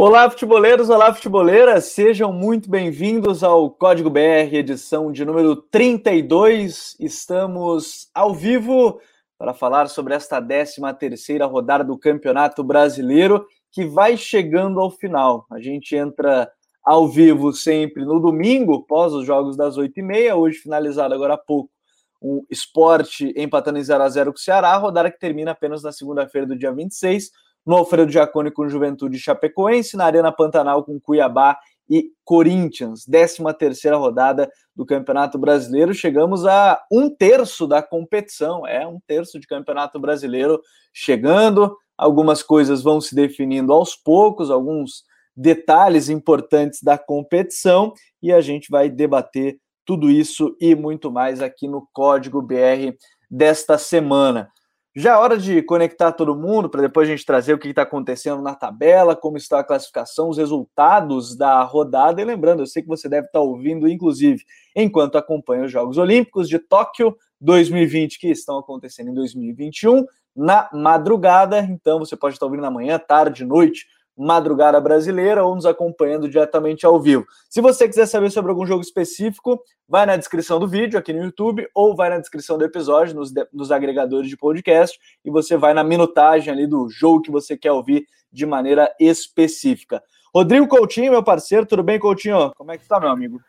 Olá, futeboleiros, olá, futeboleiras, sejam muito bem-vindos ao Código BR, edição de número 32. Estamos ao vivo para falar sobre esta 13 terceira rodada do Campeonato Brasileiro, que vai chegando ao final. A gente entra ao vivo sempre no domingo, pós os jogos das 8h30, hoje finalizado agora há pouco o esporte empatando em 0 a 0 com o Ceará, rodada que termina apenas na segunda-feira do dia 26 no Alfredo Jaconi com Juventude Chapecoense, na Arena Pantanal com Cuiabá e Corinthians. 13 terceira rodada do Campeonato Brasileiro. Chegamos a um terço da competição, é um terço de Campeonato Brasileiro chegando. Algumas coisas vão se definindo aos poucos, alguns detalhes importantes da competição e a gente vai debater tudo isso e muito mais aqui no Código BR desta semana. Já é hora de conectar todo mundo para depois a gente trazer o que está acontecendo na tabela, como está a classificação, os resultados da rodada. E lembrando, eu sei que você deve estar tá ouvindo, inclusive, enquanto acompanha os Jogos Olímpicos de Tóquio 2020, que estão acontecendo em 2021, na madrugada. Então você pode estar ouvindo na manhã, tarde, noite, Madrugada Brasileira ou nos acompanhando diretamente ao vivo. Se você quiser saber sobre algum jogo específico, vai na descrição do vídeo aqui no YouTube ou vai na descrição do episódio nos, nos agregadores de podcast e você vai na minutagem ali do jogo que você quer ouvir de maneira específica. Rodrigo Coutinho, meu parceiro, tudo bem, Coutinho? Como é que está, meu amigo?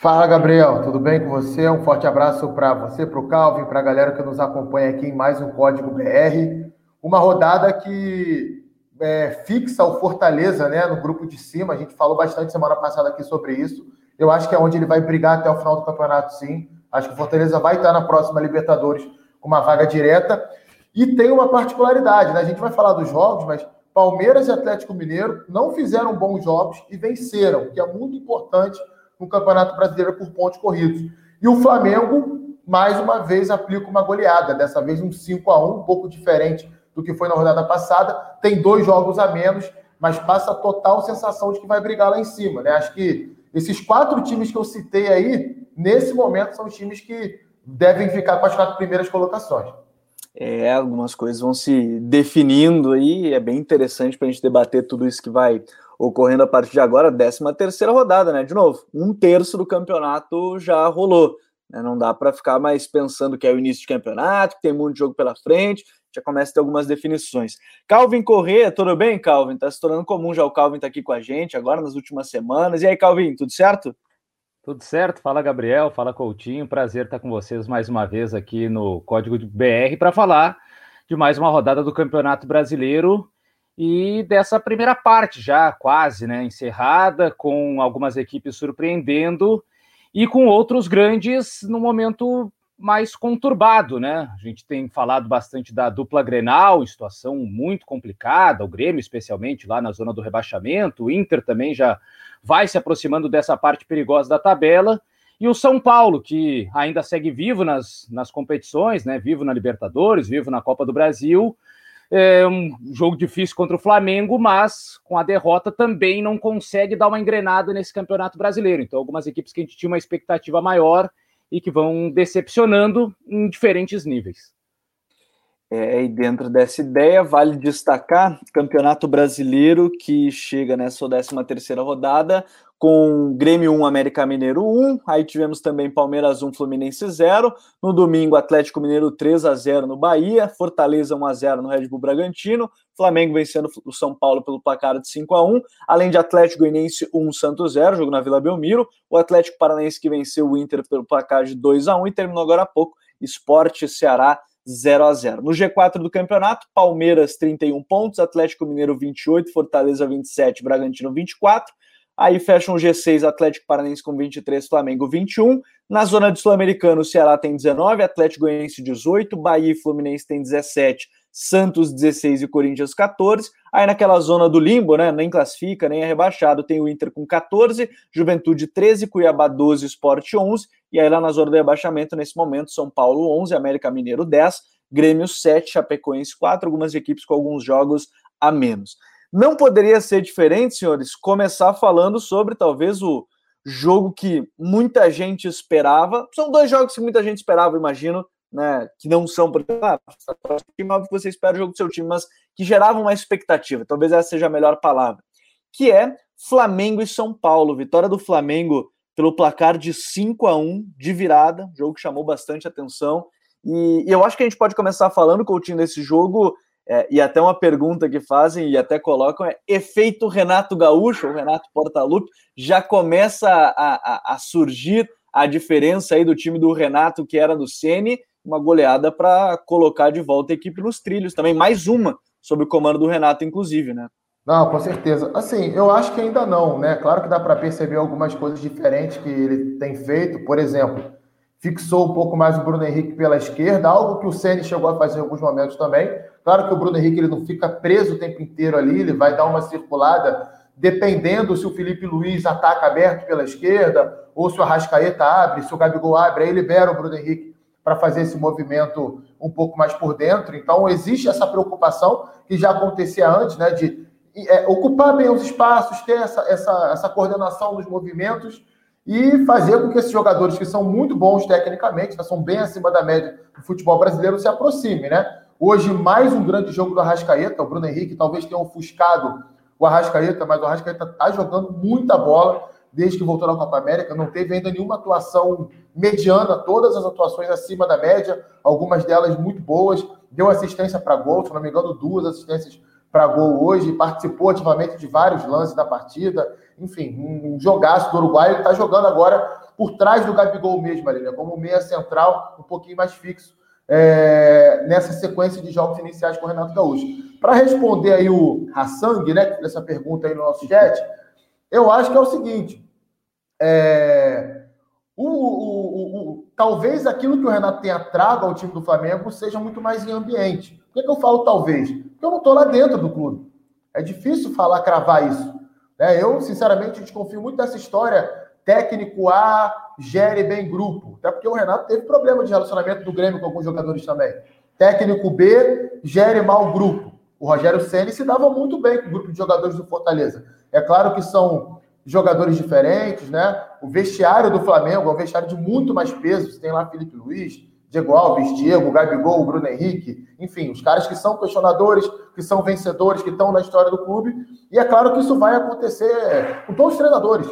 Fala, Gabriel, tudo bem com você? Um forte abraço para você, para o Calvin, para a galera que nos acompanha aqui em mais um Código BR. Uma rodada que é, fixa o Fortaleza né, no grupo de cima. A gente falou bastante semana passada aqui sobre isso. Eu acho que é onde ele vai brigar até o final do campeonato, sim. Acho que o Fortaleza vai estar na próxima Libertadores com uma vaga direta. E tem uma particularidade, né? A gente vai falar dos jogos, mas Palmeiras e Atlético Mineiro não fizeram bons jogos e venceram, que é muito importante no Campeonato Brasileiro por pontos corridos. E o Flamengo, mais uma vez, aplica uma goleada, dessa vez um 5 a 1 um pouco diferente do que foi na rodada passada. Tem dois jogos a menos, mas passa a total sensação de que vai brigar lá em cima. Né? Acho que esses quatro times que eu citei aí, nesse momento, são times que devem ficar com as quatro primeiras colocações. É, algumas coisas vão se definindo aí, é bem interessante para a gente debater tudo isso que vai ocorrendo a partir de agora, 13 terceira rodada, né? De novo, um terço do campeonato já rolou. Né? Não dá para ficar mais pensando que é o início de campeonato, que tem muito jogo pela frente já começa a ter algumas definições. Calvin Corrêa, tudo bem, Calvin? Tá se tornando comum já o Calvin tá aqui com a gente agora nas últimas semanas. E aí, Calvin, tudo certo? Tudo certo, fala Gabriel, fala Coutinho, prazer estar com vocês mais uma vez aqui no Código BR para falar de mais uma rodada do Campeonato Brasileiro e dessa primeira parte já quase né, encerrada, com algumas equipes surpreendendo e com outros grandes no momento mais conturbado, né? A gente tem falado bastante da dupla Grenal, em situação muito complicada, o Grêmio especialmente lá na zona do rebaixamento, o Inter também já vai se aproximando dessa parte perigosa da tabela, e o São Paulo, que ainda segue vivo nas, nas competições, né? Vivo na Libertadores, vivo na Copa do Brasil. É um jogo difícil contra o Flamengo, mas com a derrota também não consegue dar uma engrenada nesse campeonato brasileiro. Então, algumas equipes que a gente tinha uma expectativa maior e que vão decepcionando em diferentes níveis. É, e dentro dessa ideia, vale destacar Campeonato Brasileiro, que chega nessa 13 terceira rodada, com Grêmio 1, América Mineiro 1, aí tivemos também Palmeiras 1, Fluminense 0, no domingo Atlético Mineiro 3 a 0 no Bahia, Fortaleza 1 a 0 no Red Bull Bragantino, Flamengo vencendo o São Paulo pelo placar de 5 a 1, além de Atlético Goianiense 1 Santos 0, jogo na Vila Belmiro, o Atlético Paranaense que venceu o Inter pelo placar de 2 a 1 e terminou agora há pouco Esporte Ceará 0 a 0 No G4 do campeonato, Palmeiras 31 pontos, Atlético Mineiro 28, Fortaleza 27, Bragantino 24. Aí fecham o G6 Atlético Paranaense com 23, Flamengo 21. Na zona de Sul-Americano, o Ceará tem 19, Atlético Goianiense 18, Bahia e Fluminense tem 17, Santos 16 e Corinthians 14. Aí naquela zona do limbo, né, nem classifica, nem é rebaixado, tem o Inter com 14, Juventude 13, Cuiabá 12, Sport 11. E aí lá na zona do rebaixamento, nesse momento, São Paulo 11, América Mineiro 10, Grêmio 7, Chapecoense 4, algumas equipes com alguns jogos a menos. Não poderia ser diferente, senhores, começar falando sobre talvez o jogo que muita gente esperava. São dois jogos que muita gente esperava, imagino, né, que não são, por exemplo, ah, que você espera o jogo do seu time, mas que geravam uma expectativa, talvez essa seja a melhor palavra. que é Flamengo e São Paulo. Vitória do Flamengo pelo placar de 5 a 1 de virada, jogo que chamou bastante atenção. E, e eu acho que a gente pode começar falando, Coutinho, desse jogo, é, e até uma pergunta que fazem e até colocam é efeito Renato Gaúcho, ou Renato Portaluppi, já começa a, a, a, surgir a diferença aí do time do Renato, que era do Ceni, uma goleada para colocar de volta a equipe nos trilhos também, mais uma sob o comando do Renato, inclusive, né? Não, com certeza. Assim, eu acho que ainda não, né? Claro que dá para perceber algumas coisas diferentes que ele tem feito. Por exemplo, fixou um pouco mais o Bruno Henrique pela esquerda, algo que o Ceni chegou a fazer em alguns momentos também. Claro que o Bruno Henrique ele não fica preso o tempo inteiro ali, ele vai dar uma circulada, dependendo se o Felipe Luiz ataca aberto pela esquerda, ou se o Arrascaeta abre, se o Gabigol abre, aí libera o Bruno Henrique para fazer esse movimento um pouco mais por dentro. Então, existe essa preocupação que já acontecia antes, né, de é, ocupar bem os espaços, ter essa, essa, essa coordenação dos movimentos e fazer com que esses jogadores que são muito bons tecnicamente, né, são bem acima da média do futebol brasileiro, se aproximem, né? Hoje, mais um grande jogo do Arrascaeta, o Bruno Henrique talvez tenha ofuscado o Arrascaeta, mas o Arrascaeta está jogando muita bola desde que voltou na Copa América, não teve ainda nenhuma atuação mediana, todas as atuações acima da média, algumas delas muito boas, deu assistência para gol, se não me engano, duas assistências para gol hoje, participou ativamente de vários lances da partida. Enfim, um jogaço do Uruguai. Ele está jogando agora por trás do Gabigol mesmo ali, né? como meia central, um pouquinho mais fixo, é, nessa sequência de jogos iniciais com o Renato Gaúcho. Para responder aí o Hassang, né, essa pergunta aí no nosso chat, eu acho que é o seguinte: é, o, o, o, talvez aquilo que o Renato tenha trago ao time do Flamengo seja muito mais em ambiente. Por que, que eu falo talvez? Porque eu não estou lá dentro do clube. É difícil falar, cravar isso. Né? Eu, sinceramente, desconfio muito dessa história técnico A gere bem grupo. Até porque o Renato teve problema de relacionamento do Grêmio com alguns jogadores também. Técnico B gere mal grupo. O Rogério Ceni se dava muito bem com o grupo de jogadores do Fortaleza. É claro que são jogadores diferentes, né? O vestiário do Flamengo é um vestiário de muito mais peso. Você tem lá Felipe Luiz, Diego Alves, Diego, Gabigol, Bruno Henrique, enfim, os caras que são questionadores, que são vencedores, que estão na história do clube. E é claro que isso vai acontecer com todos os treinadores.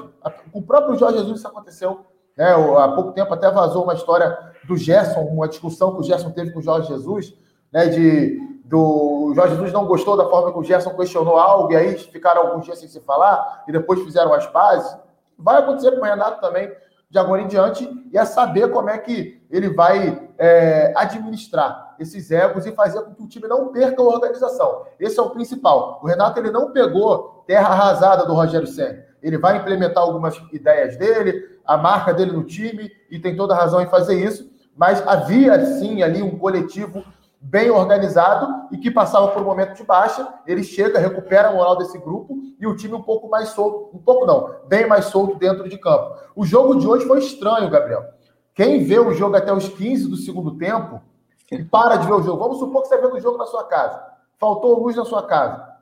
Com o próprio Jorge Jesus isso aconteceu. Né? Há pouco tempo até vazou uma história do Gerson, uma discussão que o Gerson teve com o Jorge Jesus, né? De do Jorge Jesus não gostou da forma que o Gerson questionou algo, e aí ficaram alguns dias sem se falar, e depois fizeram as pazes. Vai acontecer com o Renato também de agora em diante, e é saber como é que ele vai é, administrar esses egos e fazer com que o time não perca a organização. Esse é o principal. O Renato ele não pegou terra arrasada do Rogério Senna. Ele vai implementar algumas ideias dele, a marca dele no time, e tem toda razão em fazer isso, mas havia sim ali um coletivo bem organizado e que passava por um momento de baixa, ele chega, recupera a moral desse grupo e o time um pouco mais solto, um pouco não, bem mais solto dentro de campo. O jogo de hoje foi estranho, Gabriel. Quem vê o jogo até os 15 do segundo tempo e para de ver o jogo, vamos supor que você vê o jogo na sua casa, faltou luz na sua casa.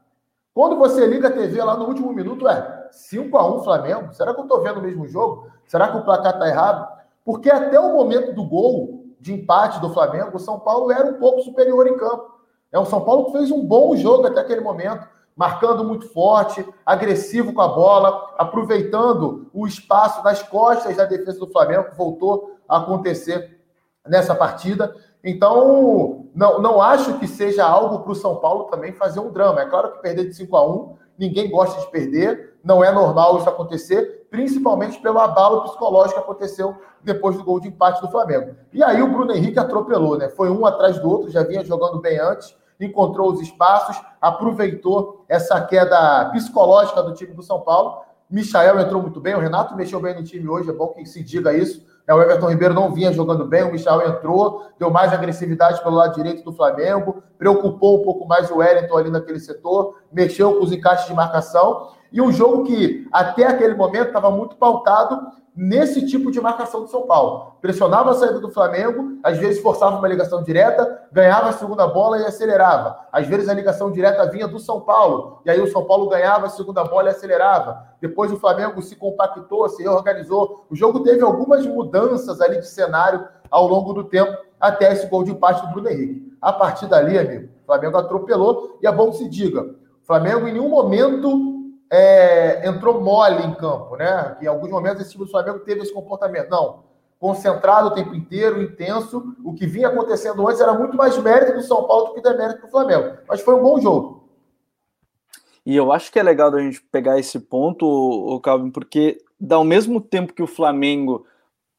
Quando você liga a TV lá no último minuto, é 5 a 1 Flamengo. Será que eu estou vendo o mesmo jogo? Será que o placar está errado? Porque até o momento do gol, de empate do Flamengo, o São Paulo era um pouco superior em campo. É o São Paulo que fez um bom jogo até aquele momento, marcando muito forte, agressivo com a bola, aproveitando o espaço nas costas da defesa do Flamengo, que voltou a acontecer nessa partida. Então, não, não acho que seja algo para o São Paulo também fazer um drama. É claro que perder de 5 a 1 ninguém gosta de perder, não é normal isso acontecer, principalmente pelo abalo psicológico que aconteceu depois do gol de empate do Flamengo. E aí o Bruno Henrique atropelou, né? Foi um atrás do outro, já vinha jogando bem antes, encontrou os espaços, aproveitou essa queda psicológica do time do São Paulo. Michael entrou muito bem, o Renato mexeu bem no time hoje, é bom que se diga isso. É, o Everton Ribeiro não vinha jogando bem, o Michel entrou, deu mais agressividade pelo lado direito do Flamengo, preocupou um pouco mais o Wellington ali naquele setor, mexeu com os encaixes de marcação. E um jogo que, até aquele momento, estava muito pautado nesse tipo de marcação do São Paulo. Pressionava a saída do Flamengo, às vezes forçava uma ligação direta, ganhava a segunda bola e acelerava. Às vezes a ligação direta vinha do São Paulo, e aí o São Paulo ganhava a segunda bola e acelerava. Depois o Flamengo se compactou, se reorganizou. O jogo teve algumas mudanças ali de cenário ao longo do tempo, até esse gol de empate do Bruno Henrique. A partir dali, amigo, o Flamengo atropelou, e é bom que se diga, Flamengo em nenhum momento é, entrou mole em campo, né? Em alguns momentos esse time do Flamengo teve esse comportamento. Não, concentrado o tempo inteiro, intenso. O que vinha acontecendo antes era muito mais mérito do São Paulo do que demérito do Flamengo. Mas foi um bom jogo. E eu acho que é legal a gente pegar esse ponto, o Calvin, porque ao mesmo tempo que o Flamengo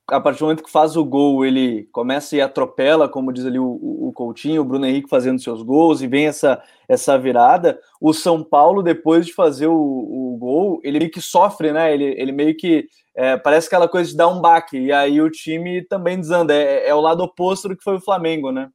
a partir do momento que faz o gol, ele começa e atropela, como diz ali o, o, Coutinho, o Bruno Henrique fazendo seus gols, e vem essa, essa virada. O São Paulo, depois de fazer o, o gol, ele meio que sofre, né? Ele, ele meio que é, parece aquela coisa de dar um baque, e aí o time também desanda. É, é o lado oposto do que foi o Flamengo, né?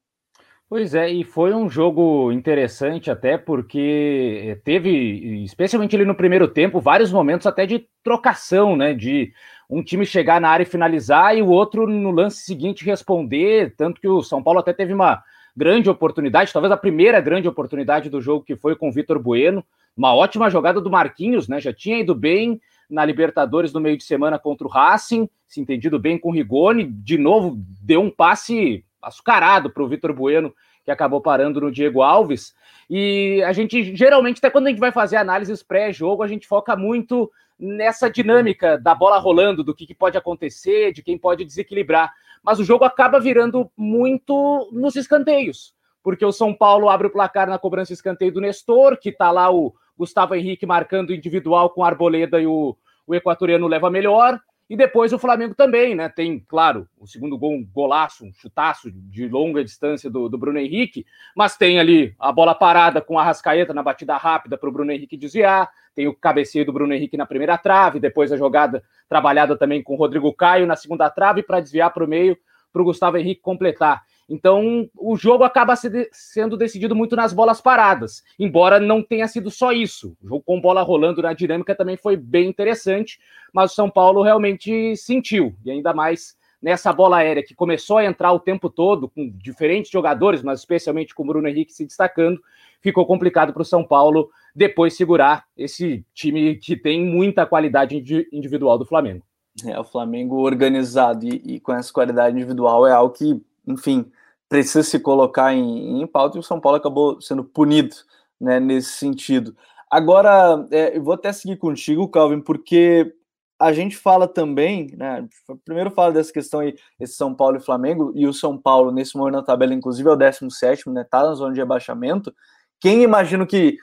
Pois é, e foi um jogo interessante até porque teve, especialmente ali no primeiro tempo, vários momentos até de trocação, né? De um time chegar na área e finalizar e o outro no lance seguinte responder. Tanto que o São Paulo até teve uma grande oportunidade, talvez a primeira grande oportunidade do jogo que foi com o Vitor Bueno. Uma ótima jogada do Marquinhos, né? Já tinha ido bem na Libertadores no meio de semana contra o Racing, se entendido bem com o Rigoni. De novo, deu um passe açucarado para o Vitor Bueno, que acabou parando no Diego Alves. E a gente geralmente, até quando a gente vai fazer análises pré-jogo, a gente foca muito nessa dinâmica da bola rolando, do que, que, pode acontecer, de quem pode desequilibrar. Mas o jogo acaba virando muito nos escanteios, porque o São Paulo abre o placar na cobrança escanteio do Nestor, que está lá o Gustavo Henrique marcando individual com a Arboleda e o, o equatoriano leva melhor. E depois o Flamengo também, né? Tem, claro, o segundo gol, um golaço, um chutaço de longa distância do, do Bruno Henrique, mas tem ali a bola parada com a Rascaeta na batida rápida para o Bruno Henrique desviar, tem o cabeceio do Bruno Henrique na primeira trave, depois a jogada trabalhada também com o Rodrigo Caio na segunda trave para desviar para o meio para o Gustavo Henrique completar. Então, o jogo acaba sendo decidido muito nas bolas paradas, embora não tenha sido só isso. O jogo com bola rolando na dinâmica também foi bem interessante, mas o São Paulo realmente sentiu, e ainda mais nessa bola aérea que começou a entrar o tempo todo com diferentes jogadores, mas especialmente com o Bruno Henrique se destacando, ficou complicado para o São Paulo depois segurar esse time que tem muita qualidade individual do Flamengo. É, o Flamengo organizado e, e com essa qualidade individual é algo que, enfim, precisa se colocar em, em pauta e o São Paulo acabou sendo punido né, nesse sentido. Agora, é, eu vou até seguir contigo, Calvin, porque a gente fala também, né? Primeiro fala dessa questão aí, esse São Paulo e Flamengo, e o São Paulo, nesse momento na tabela, inclusive, é o 17, né? Tá na zona de abaixamento. Quem imagino que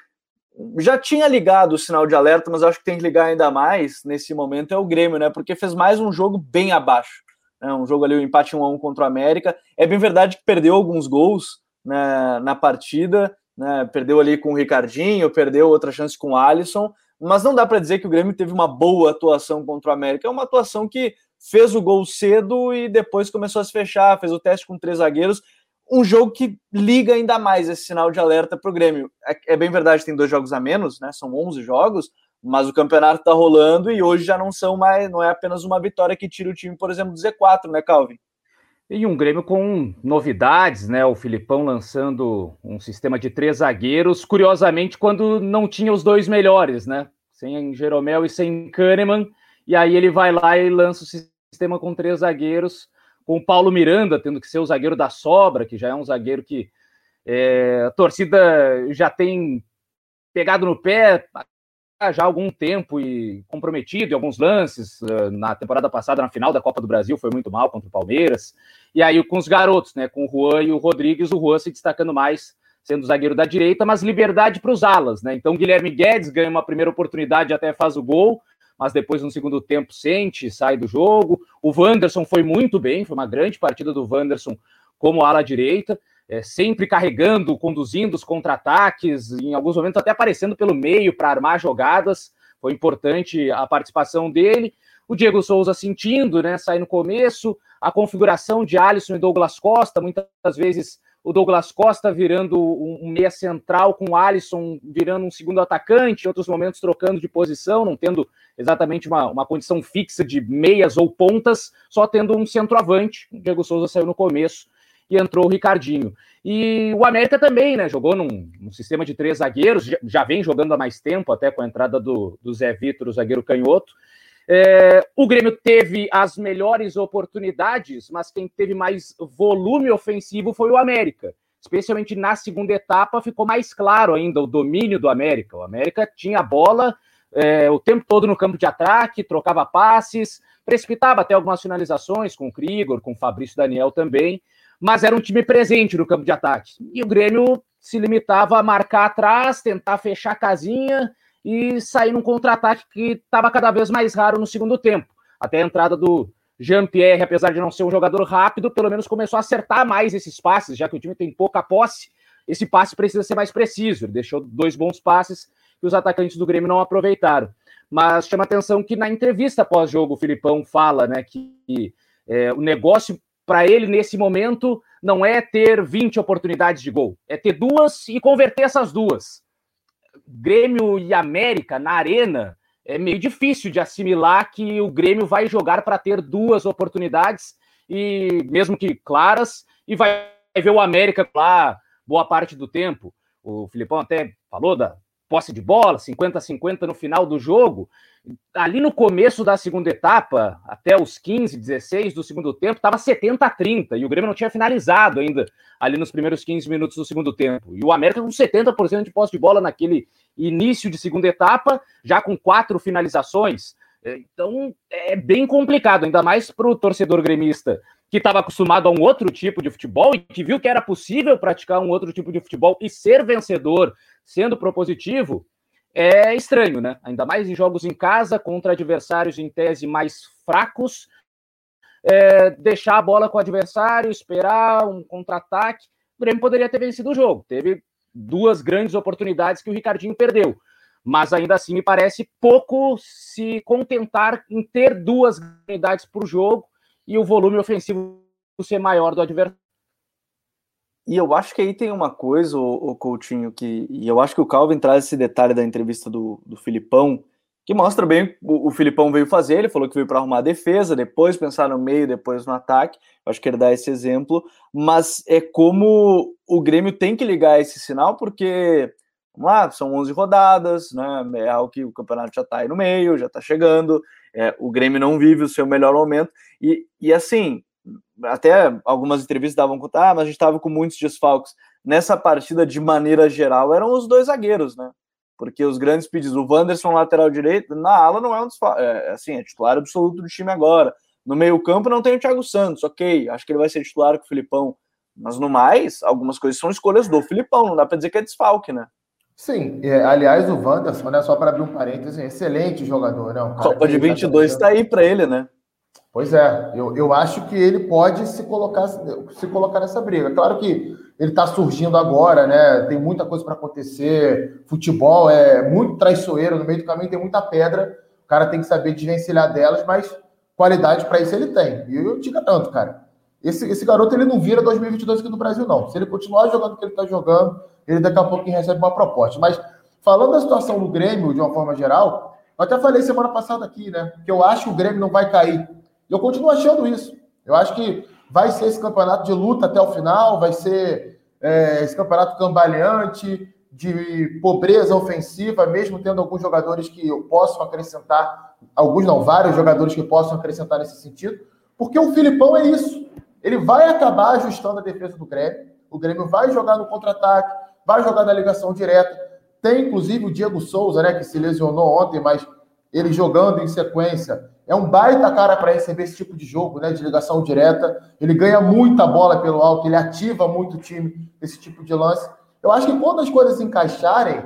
já tinha ligado o sinal de alerta, mas acho que tem que ligar ainda mais nesse momento é o Grêmio, né? Porque fez mais um jogo bem abaixo né, um jogo ali, o um empate 1 a 1 contra o América. É bem verdade que perdeu alguns gols né, na partida, né, perdeu ali com o Ricardinho, perdeu outra chance com o Alisson, mas não dá para dizer que o Grêmio teve uma boa atuação contra o América. É uma atuação que fez o gol cedo e depois começou a se fechar, fez o teste com três zagueiros. Um jogo que liga ainda mais esse sinal de alerta para o Grêmio. É, é, bem verdade, tem dois jogos a menos, né? São 11 jogos, mas o campeonato está rolando e hoje já não são mais, não é apenas uma vitória que tira o time, por exemplo, do Z4, né, Calvin? E um Grêmio com novidades, né? O Filipão lançando um sistema de três zagueiros, curiosamente, quando não tinha os dois melhores, né? Sem Jeromel e sem Kahneman. E aí ele vai lá e lança o sistema com três zagueiros, com o Paulo Miranda tendo que ser o zagueiro da sobra, que já é um zagueiro que é, a torcida já tem pegado no pé, já há algum tempo e comprometido em alguns lances. Uh, na temporada passada, na final da Copa do Brasil, foi muito mal contra o Palmeiras. E aí com os garotos, né? Com o Juan e o Rodrigues, o Juan se destacando mais, sendo zagueiro da direita, mas liberdade para os alas, né? Então Guilherme Guedes ganha uma primeira oportunidade, até faz o gol, mas depois no segundo tempo sente, sai do jogo. O Wanderson foi muito bem, foi uma grande partida do Wanderson como ala direita é, sempre carregando, conduzindo os contra-ataques, em alguns momentos até aparecendo pelo meio para armar jogadas. Foi importante a participação dele. O Diego Souza sentindo, né? Sai no começo, a configuração de Alisson e Douglas Costa, muitas vezes o Douglas Costa virando um meia central com o Alisson virando um segundo atacante, em outros momentos trocando de posição, não tendo exatamente uma, uma condição fixa de meias ou pontas, só tendo um centroavante. O Diego Souza saiu no começo e entrou o Ricardinho. E o América também, né? Jogou num, num sistema de três zagueiros, já, já, vem jogando há mais tempo, até com a entrada do, do Zé Vitor, o zagueiro canhoto. É, o Grêmio teve as melhores oportunidades, mas quem teve mais volume ofensivo foi o América. Especialmente na segunda etapa, ficou mais claro ainda o domínio do América. O América tinha a bola, é, o tempo todo no campo de ataque, trocava passes, precipitava até algumas finalizações com o Krigor, com o Fabrício Daniel também, mas era um time presente no campo de ataque. E o Grêmio se limitava a marcar atrás, tentar fechar a casinha e sair num contra-ataque que estava cada vez mais raro no segundo tempo. Até a entrada do Jean-Pierre, apesar de não ser um jogador rápido, pelo menos começou a acertar mais esses passes, já que o time tem pouca posse. Esse passe precisa ser mais preciso. Ele deixou dois bons passes que os atacantes do Grêmio não aproveitaram. Mas chama atenção que na entrevista pós-jogo o Filipão fala né, que é, o negócio para ele nesse momento não é ter 20 oportunidades de gol, é ter duas e converter essas duas. Grêmio e América na arena é meio difícil de assimilar que o Grêmio vai jogar para ter duas oportunidades e mesmo que claras e vai ver o América lá boa parte do tempo. O Filipão até falou da posse de bola, 50 a 50 no final do jogo. Ali no começo da segunda etapa, até os 15, 16 do segundo tempo, estava 70 a 30 e o Grêmio não tinha finalizado ainda ali nos primeiros 15 minutos do segundo tempo. E o América com 70% de posse de bola naquele início de segunda etapa, já com quatro finalizações. Então é bem complicado, ainda mais para o torcedor gremista que estava acostumado a um outro tipo de futebol e que viu que era possível praticar um outro tipo de futebol e ser vencedor sendo propositivo, é estranho, né? Ainda mais em jogos em casa contra adversários em tese mais fracos, é, deixar a bola com o adversário, esperar um contra-ataque. O Grêmio poderia ter vencido o jogo. Teve duas grandes oportunidades que o Ricardinho perdeu. Mas ainda assim me parece pouco se contentar em ter duas oportunidades por jogo e o volume ofensivo ser maior do adversário. E eu acho que aí tem uma coisa, o, Coutinho, que. E eu acho que o Calvin traz esse detalhe da entrevista do, do Filipão, que mostra bem o, o Filipão veio fazer. Ele falou que veio para arrumar a defesa, depois pensar no meio, depois no ataque. Eu acho que ele dá esse exemplo. Mas é como o Grêmio tem que ligar esse sinal, porque. Vamos lá, são 11 rodadas, né? É algo que o campeonato já está aí no meio, já está chegando. É, o Grêmio não vive o seu melhor momento. E, e assim, até algumas entrevistas davam conta, ah, mas a gente estava com muitos desfalques. Nessa partida, de maneira geral, eram os dois zagueiros, né? Porque os grandes pedidos, o Wanderson lateral direito, na ala não é um desfalque, é, assim, é titular absoluto do time agora. No meio-campo não tem o Thiago Santos, ok, acho que ele vai ser titular com o Filipão. Mas no mais, algumas coisas são escolhas do Filipão, não dá para dizer que é desfalque, né? Sim, é, aliás, o Wanderson, né, só para abrir um parênteses, excelente jogador, né? Um Copa de 22 está aí para ele, né? Pois é, eu, eu acho que ele pode se colocar, se colocar nessa briga. Claro que ele está surgindo agora, né? Tem muita coisa para acontecer. Futebol é muito traiçoeiro, no meio do caminho tem muita pedra. O cara tem que saber desvencilhar delas, mas qualidade para isso ele tem. E eu digo tanto, cara. Esse, esse garoto ele não vira 2022 aqui no Brasil, não. Se ele continuar jogando o que ele está jogando, ele daqui a pouco recebe uma proposta. Mas falando da situação do Grêmio, de uma forma geral, eu até falei semana passada aqui, né? Que eu acho que o Grêmio não vai cair eu continuo achando isso. Eu acho que vai ser esse campeonato de luta até o final, vai ser é, esse campeonato cambaleante, de pobreza ofensiva, mesmo tendo alguns jogadores que possam acrescentar, alguns não, vários jogadores que possam acrescentar nesse sentido, porque o Filipão é isso. Ele vai acabar ajustando a defesa do Grêmio, o Grêmio vai jogar no contra-ataque, vai jogar na ligação direta. Tem inclusive o Diego Souza, né, que se lesionou ontem, mas ele jogando em sequência é um baita cara para receber esse tipo de jogo, né? De ligação direta. Ele ganha muita bola pelo alto, ele ativa muito o time esse tipo de lance. Eu acho que quando as coisas encaixarem,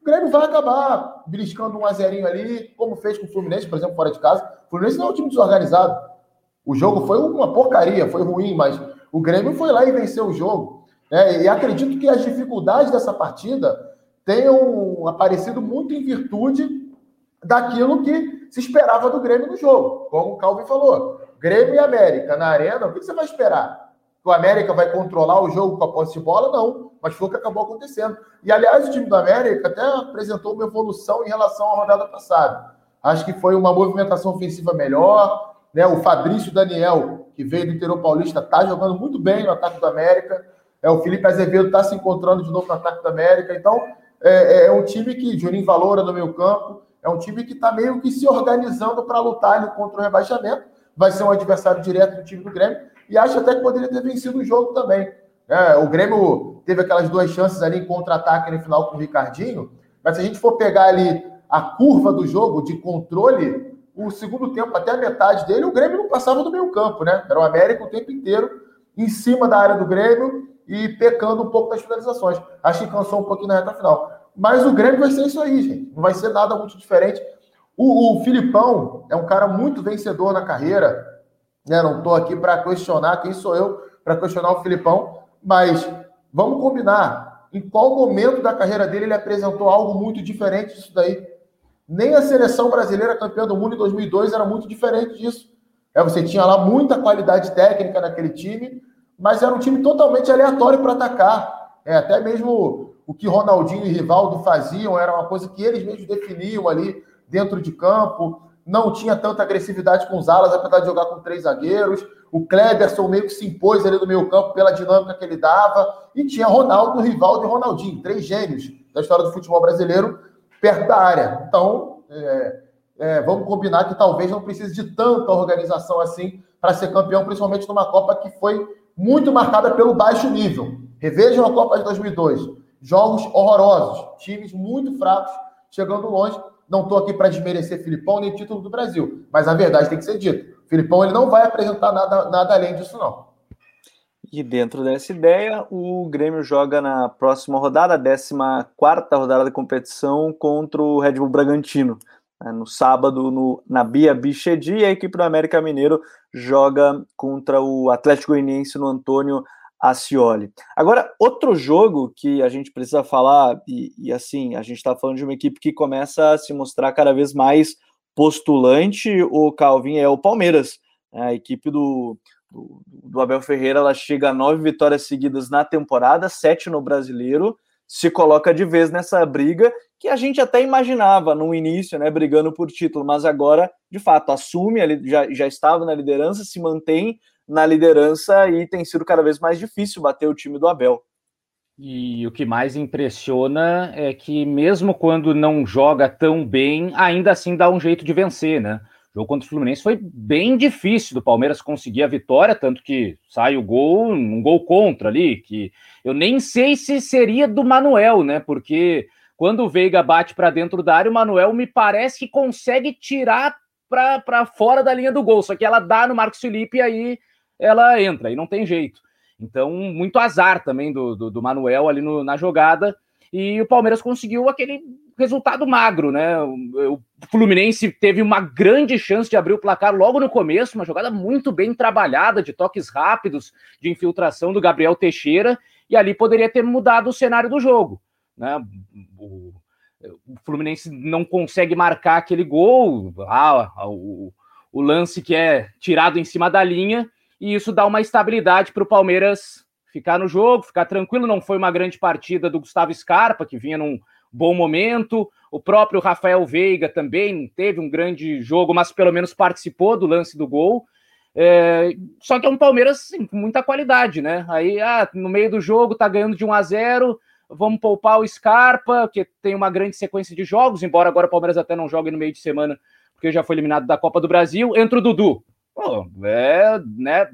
o Grêmio vai acabar beliscando um azerinho ali, como fez com o Fluminense, por exemplo, fora de casa. O Fluminense não é um time desorganizado. O jogo foi uma porcaria, foi ruim, mas o Grêmio foi lá e venceu o jogo. Né? E acredito que as dificuldades dessa partida tenham aparecido muito em virtude daquilo que se esperava do Grêmio no jogo. Como o Calvin falou, Grêmio e América na arena, o que você vai esperar? Que o América vai controlar o jogo com a posse de bola? Não, mas foi o que acabou acontecendo. E, aliás, o time do América até apresentou uma evolução em relação à rodada passada. Acho que foi uma movimentação ofensiva melhor. Né? O Fabrício Daniel, que veio do interior paulista, está jogando muito bem no ataque do América. É, o Felipe Azevedo está se encontrando de novo no ataque do América. Então, é, é um time que Juninho valora no meio campo. É um time que está meio que se organizando para lutar contra o rebaixamento. Vai ser um adversário direto do time do Grêmio. E acho até que poderia ter vencido o jogo também. É, o Grêmio teve aquelas duas chances ali em contra-ataque no final com o Ricardinho. Mas se a gente for pegar ali a curva do jogo de controle, o segundo tempo, até a metade dele, o Grêmio não passava do meio campo, né? Era o América o tempo inteiro em cima da área do Grêmio e pecando um pouco nas finalizações. Acho que cansou um pouquinho na reta final. Mas o Grêmio vai ser isso aí, gente. Não vai ser nada muito diferente. O, o Filipão é um cara muito vencedor na carreira. Né? Não estou aqui para questionar quem sou eu para questionar o Filipão, mas vamos combinar. Em qual momento da carreira dele ele apresentou algo muito diferente disso daí? Nem a seleção brasileira campeã do mundo em 2002 era muito diferente disso. É, você tinha lá muita qualidade técnica naquele time, mas era um time totalmente aleatório para atacar. É, até mesmo o que Ronaldinho e Rivaldo faziam era uma coisa que eles mesmos definiam ali dentro de campo. Não tinha tanta agressividade com os alas, apesar de jogar com três zagueiros. O Kleberson meio que se impôs ali no meio campo pela dinâmica que ele dava. E tinha Ronaldo, Rivaldo e Ronaldinho, três gênios da história do futebol brasileiro perto da área. Então, é, é, vamos combinar que talvez não precise de tanta organização assim para ser campeão, principalmente numa Copa que foi muito marcada pelo baixo nível. Revejam a Copa de 2002. Jogos horrorosos, times muito fracos, chegando longe. Não estou aqui para desmerecer Filipão nem título do Brasil, mas a verdade tem que ser dita. Filipão ele não vai apresentar nada, nada além disso, não. E dentro dessa ideia, o Grêmio joga na próxima rodada, a 14 rodada da competição, contra o Red Bull Bragantino. Né, no sábado, no, na Bia Bichedi, a equipe do América Mineiro joga contra o Atlético Goianiense no Antônio Ascioli. Agora, outro jogo que a gente precisa falar, e, e assim, a gente está falando de uma equipe que começa a se mostrar cada vez mais postulante, o Calvin é o Palmeiras. Né, a equipe do, do, do Abel Ferreira ela chega a nove vitórias seguidas na temporada, sete no brasileiro, se coloca de vez nessa briga que a gente até imaginava no início, né, brigando por título, mas agora, de fato, assume, já, já estava na liderança, se mantém na liderança e tem sido cada vez mais difícil bater o time do Abel. E o que mais impressiona é que, mesmo quando não joga tão bem, ainda assim dá um jeito de vencer, né? Jogo contra o Fluminense foi bem difícil do Palmeiras conseguir a vitória, tanto que sai o gol, um gol contra ali, que eu nem sei se seria do Manuel, né? Porque quando o Veiga bate para dentro da área, o Manuel me parece que consegue tirar para fora da linha do gol, só que ela dá no Marcos Felipe e aí ela entra, e não tem jeito. Então, muito azar também do, do, do Manuel ali no, na jogada. E o Palmeiras conseguiu aquele resultado magro, né? O, Fluminense teve uma grande chance de abrir o placar logo no começo, uma jogada muito bem trabalhada, de toques rápidos, de infiltração do Gabriel Teixeira, e ali poderia ter mudado o cenário do jogo. Né? O, o Fluminense não consegue marcar aquele gol, ah, o, o lance que é tirado em cima da linha, e isso dá uma estabilidade para o Palmeiras ficar no jogo, ficar tranquilo. Não foi uma grande partida do Gustavo Scarpa, que vinha num bom momento. O próprio Rafael Veiga também teve um grande jogo, mas pelo menos participou do lance do gol. É, só que é um Palmeiras sim, com muita qualidade, né? Aí, ah, no meio do jogo, tá ganhando de 1 a 0 vamos poupar o Scarpa, que tem uma grande sequência de jogos, embora agora o Palmeiras até não jogue no meio de semana, porque já foi eliminado da Copa do Brasil. Entra o Dudu. Pô, é, né?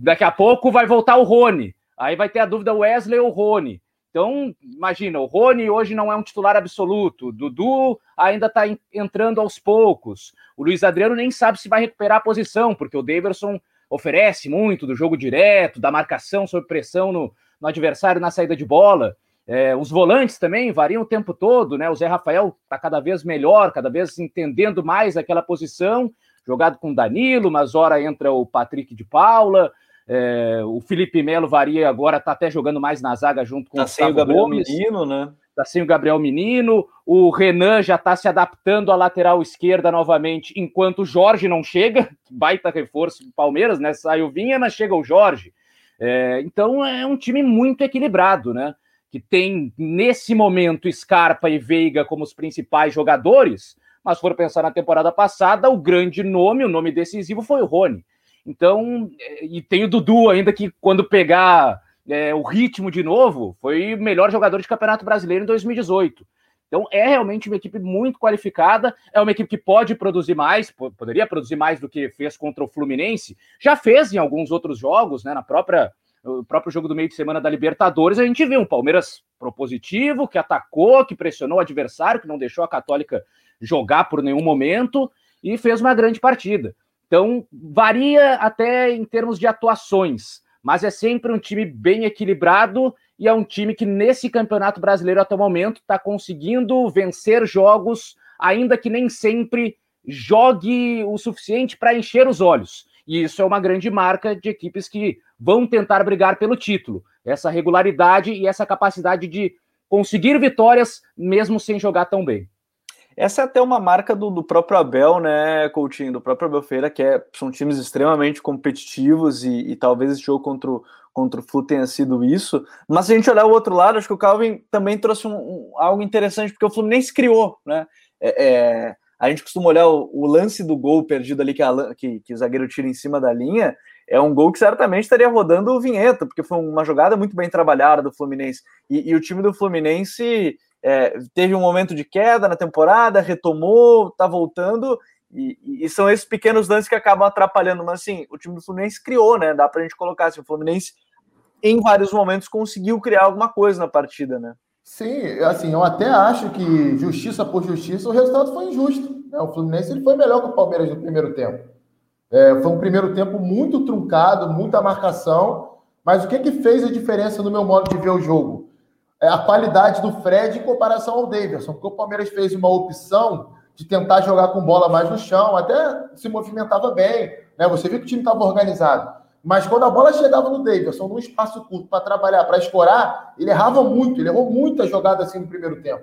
Daqui a pouco vai voltar o Rony. Aí vai ter a dúvida Wesley ou Rony. Então, imagina, o Rony hoje não é um titular absoluto, Dudu ainda está entrando aos poucos, o Luiz Adriano nem sabe se vai recuperar a posição, porque o Daverson oferece muito do jogo direto, da marcação sob pressão no, no adversário na saída de bola. É, os volantes também variam o tempo todo, né? O Zé Rafael está cada vez melhor, cada vez entendendo mais aquela posição, jogado com Danilo, mas ora entra o Patrick de Paula. É, o Felipe Melo varia agora, está até jogando mais na zaga junto com tá o sem o Gabriel Gomes. Menino, né? Tá sem o Gabriel Menino. O Renan já está se adaptando à lateral esquerda novamente, enquanto o Jorge não chega. Baita reforço do Palmeiras, né? Sai o Vinha, mas chega o Jorge. É, então é um time muito equilibrado, né? que tem nesse momento Scarpa e Veiga como os principais jogadores, mas for pensar na temporada passada, o grande nome, o nome decisivo foi o Rony. Então, é, e tem o Dudu ainda que quando pegar é, o ritmo de novo, foi melhor jogador de Campeonato Brasileiro em 2018. Então é realmente uma equipe muito qualificada, é uma equipe que pode produzir mais, poderia produzir mais do que fez contra o Fluminense, já fez em alguns outros jogos, né, na própria o próprio jogo do meio de semana da Libertadores, a gente viu um Palmeiras propositivo, que atacou, que pressionou o adversário, que não deixou a Católica jogar por nenhum momento e fez uma grande partida. Então, varia até em termos de atuações, mas é sempre um time bem equilibrado e é um time que, nesse campeonato brasileiro até o momento, está conseguindo vencer jogos, ainda que nem sempre jogue o suficiente para encher os olhos. E isso é uma grande marca de equipes que vão tentar brigar pelo título. Essa regularidade e essa capacidade de conseguir vitórias mesmo sem jogar tão bem. Essa é até uma marca do, do, próprio Abel, né, Coutinho, do próprio Abel Feira, que é, são times extremamente competitivos e, e talvez esse jogo contra o, contra o Flu tenha sido isso. Mas se a gente olhar o outro lado, acho que o Calvin também trouxe um, um, algo interessante, porque o Fluminense criou, né? É, é, a gente costuma olhar o, o, lance do gol perdido ali que, a, que, que o zagueiro tira em cima da linha, é um gol que certamente estaria rodando o vinheta, porque foi uma jogada muito bem trabalhada do Fluminense. E, e o time do Fluminense é, teve um momento de queda na temporada, retomou, tá voltando, e, e, são esses pequenos lances que acabam atrapalhando. Mas assim, o time do Fluminense criou, né? Dá pra gente colocar assim, o Fluminense em vários momentos conseguiu criar alguma coisa na partida, né? Sim, assim, eu até acho que justiça por justiça, o resultado foi injusto. Né? O Fluminense ele foi melhor que o Palmeiras no primeiro tempo. É, foi um primeiro tempo muito truncado, muita marcação. Mas o que, que fez a diferença no meu modo de ver o jogo? É, a qualidade do Fred em comparação ao Davidson, porque o Palmeiras fez uma opção de tentar jogar com bola mais no chão, até se movimentava bem, né? Você viu que o time estava organizado. Mas quando a bola chegava no Davidson, num espaço curto para trabalhar, para escorar, ele errava muito, ele errou muita jogada assim no primeiro tempo.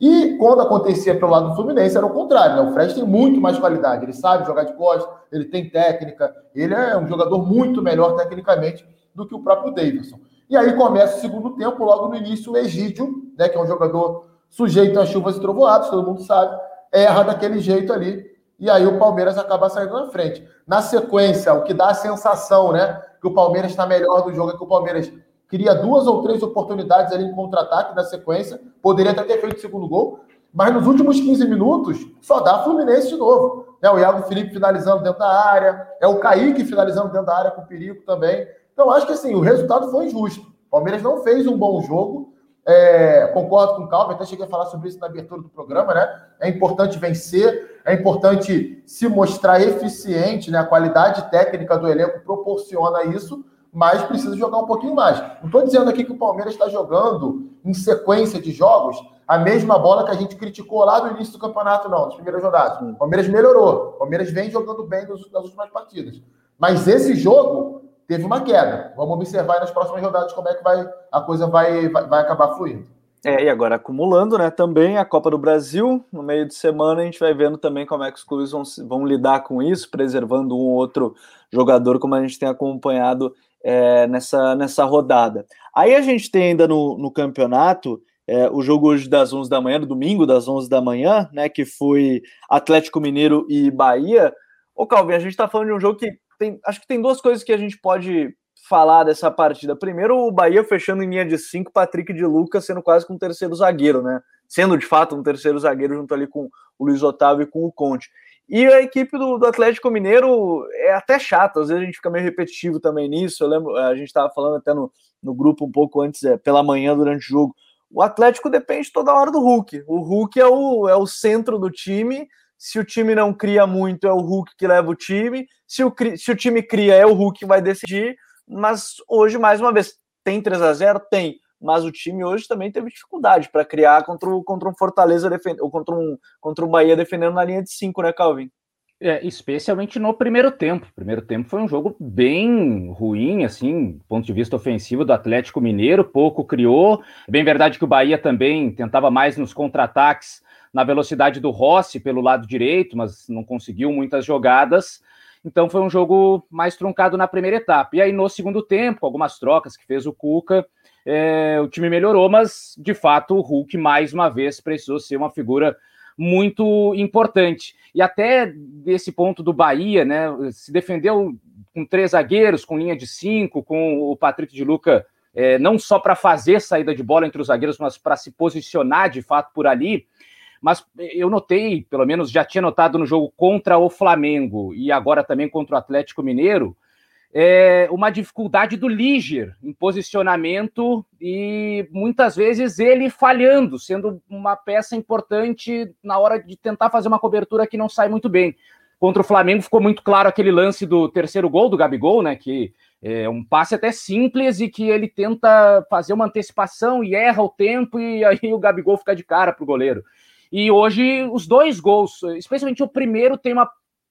E quando acontecia pelo lado do Fluminense, era o contrário, né? O Fred tem muito mais qualidade, ele sabe jogar de costas, ele tem técnica, ele é um jogador muito melhor tecnicamente do que o próprio Davidson. E aí começa o segundo tempo, logo no início, o Egídio, né, que é um jogador sujeito a chuvas e trovoados, todo mundo sabe, erra daquele jeito ali. E aí o Palmeiras acaba saindo na frente. Na sequência, o que dá a sensação, né, que o Palmeiras está melhor do jogo é que o Palmeiras cria duas ou três oportunidades ali em contra-ataque na sequência, poderia até ter feito o segundo gol, mas nos últimos 15 minutos só dá Fluminense de novo. É o Iago Felipe finalizando dentro da área, é o Kaique finalizando dentro da área com perigo também. Então, acho que assim, o resultado foi injusto. O Palmeiras não fez um bom jogo. É, concordo com o Calvin, até cheguei a falar sobre isso na abertura do programa, né? É importante vencer, é importante se mostrar eficiente, né? A qualidade técnica do elenco proporciona isso, mas precisa jogar um pouquinho mais. Não estou dizendo aqui que o Palmeiras está jogando em sequência de jogos a mesma bola que a gente criticou lá no início do campeonato, não, nas primeiras rodadas. O Palmeiras melhorou, o Palmeiras vem jogando bem nas últimas partidas. Mas esse jogo teve uma queda. Vamos observar nas próximas rodadas como é que vai, a coisa vai, vai, vai acabar fluindo. É, e agora acumulando, né, também a Copa do Brasil, no meio de semana a gente vai vendo também como é que os clubes vão, vão lidar com isso, preservando um ou outro jogador, como a gente tem acompanhado é, nessa, nessa rodada. Aí a gente tem ainda no, no campeonato é, o jogo hoje das 11 da manhã, no domingo das 11 da manhã, né, que foi Atlético Mineiro e Bahia. Ô Calvin, a gente está falando de um jogo que tem, acho que tem duas coisas que a gente pode falar dessa partida. Primeiro, o Bahia fechando em linha de cinco, Patrick de Lucas sendo quase com um terceiro zagueiro, né? Sendo de fato um terceiro zagueiro junto ali com o Luiz Otávio e com o Conte. E a equipe do, do Atlético Mineiro é até chata, às vezes a gente fica meio repetitivo também nisso. Eu lembro, a gente estava falando até no, no grupo um pouco antes, é, pela manhã, durante o jogo. O Atlético depende toda hora do Hulk. O Hulk é o, é o centro do time se o time não cria muito, é o Hulk que leva o time. Se o, se o time cria, é o Hulk que vai decidir. Mas hoje, mais uma vez, tem 3 a 0 Tem. Mas o time hoje também teve dificuldade para criar contra, o, contra um Fortaleza ou contra um, contra um Bahia defendendo na linha de 5, né, Calvin? É, especialmente no primeiro tempo. O primeiro tempo foi um jogo bem ruim, assim, do ponto de vista ofensivo do Atlético Mineiro, pouco criou. Bem verdade que o Bahia também tentava mais nos contra-ataques, na velocidade do Rossi pelo lado direito, mas não conseguiu muitas jogadas. Então foi um jogo mais truncado na primeira etapa. E aí no segundo tempo, algumas trocas que fez o Cuca, é, o time melhorou, mas de fato o Hulk mais uma vez precisou ser uma figura muito importante. E até desse ponto do Bahia, né, se defendeu com três zagueiros, com linha de cinco, com o Patrick de Luca, é, não só para fazer saída de bola entre os zagueiros, mas para se posicionar de fato por ali. Mas eu notei, pelo menos já tinha notado no jogo contra o Flamengo e agora também contra o Atlético Mineiro, é, uma dificuldade do Liger em posicionamento e muitas vezes ele falhando, sendo uma peça importante na hora de tentar fazer uma cobertura que não sai muito bem. Contra o Flamengo ficou muito claro aquele lance do terceiro gol do Gabigol, né? Que é um passe até simples e que ele tenta fazer uma antecipação e erra o tempo e aí o Gabigol fica de cara pro goleiro. E hoje os dois gols, especialmente o primeiro, tem uma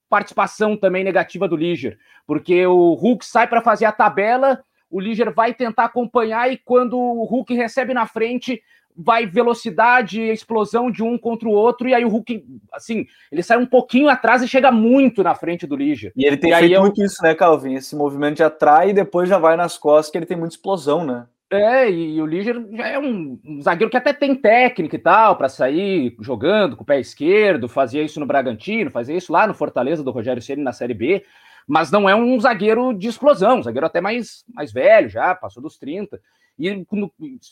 participação também negativa do Liger, porque o Hulk sai para fazer a tabela, o Liger vai tentar acompanhar e quando o Hulk recebe na frente, vai velocidade, explosão de um contra o outro, e aí o Hulk, assim, ele sai um pouquinho atrás e chega muito na frente do Liger. E ele tem e feito eu... muito isso, né, Calvin? Esse movimento de atrai e depois já vai nas costas, que ele tem muita explosão, né? É, e o Liger já é um, um zagueiro que até tem técnica e tal, para sair jogando com o pé esquerdo, fazia isso no Bragantino, fazia isso lá no Fortaleza do Rogério Ceni na Série B, mas não é um zagueiro de explosão, um zagueiro até mais, mais velho já, passou dos 30. E,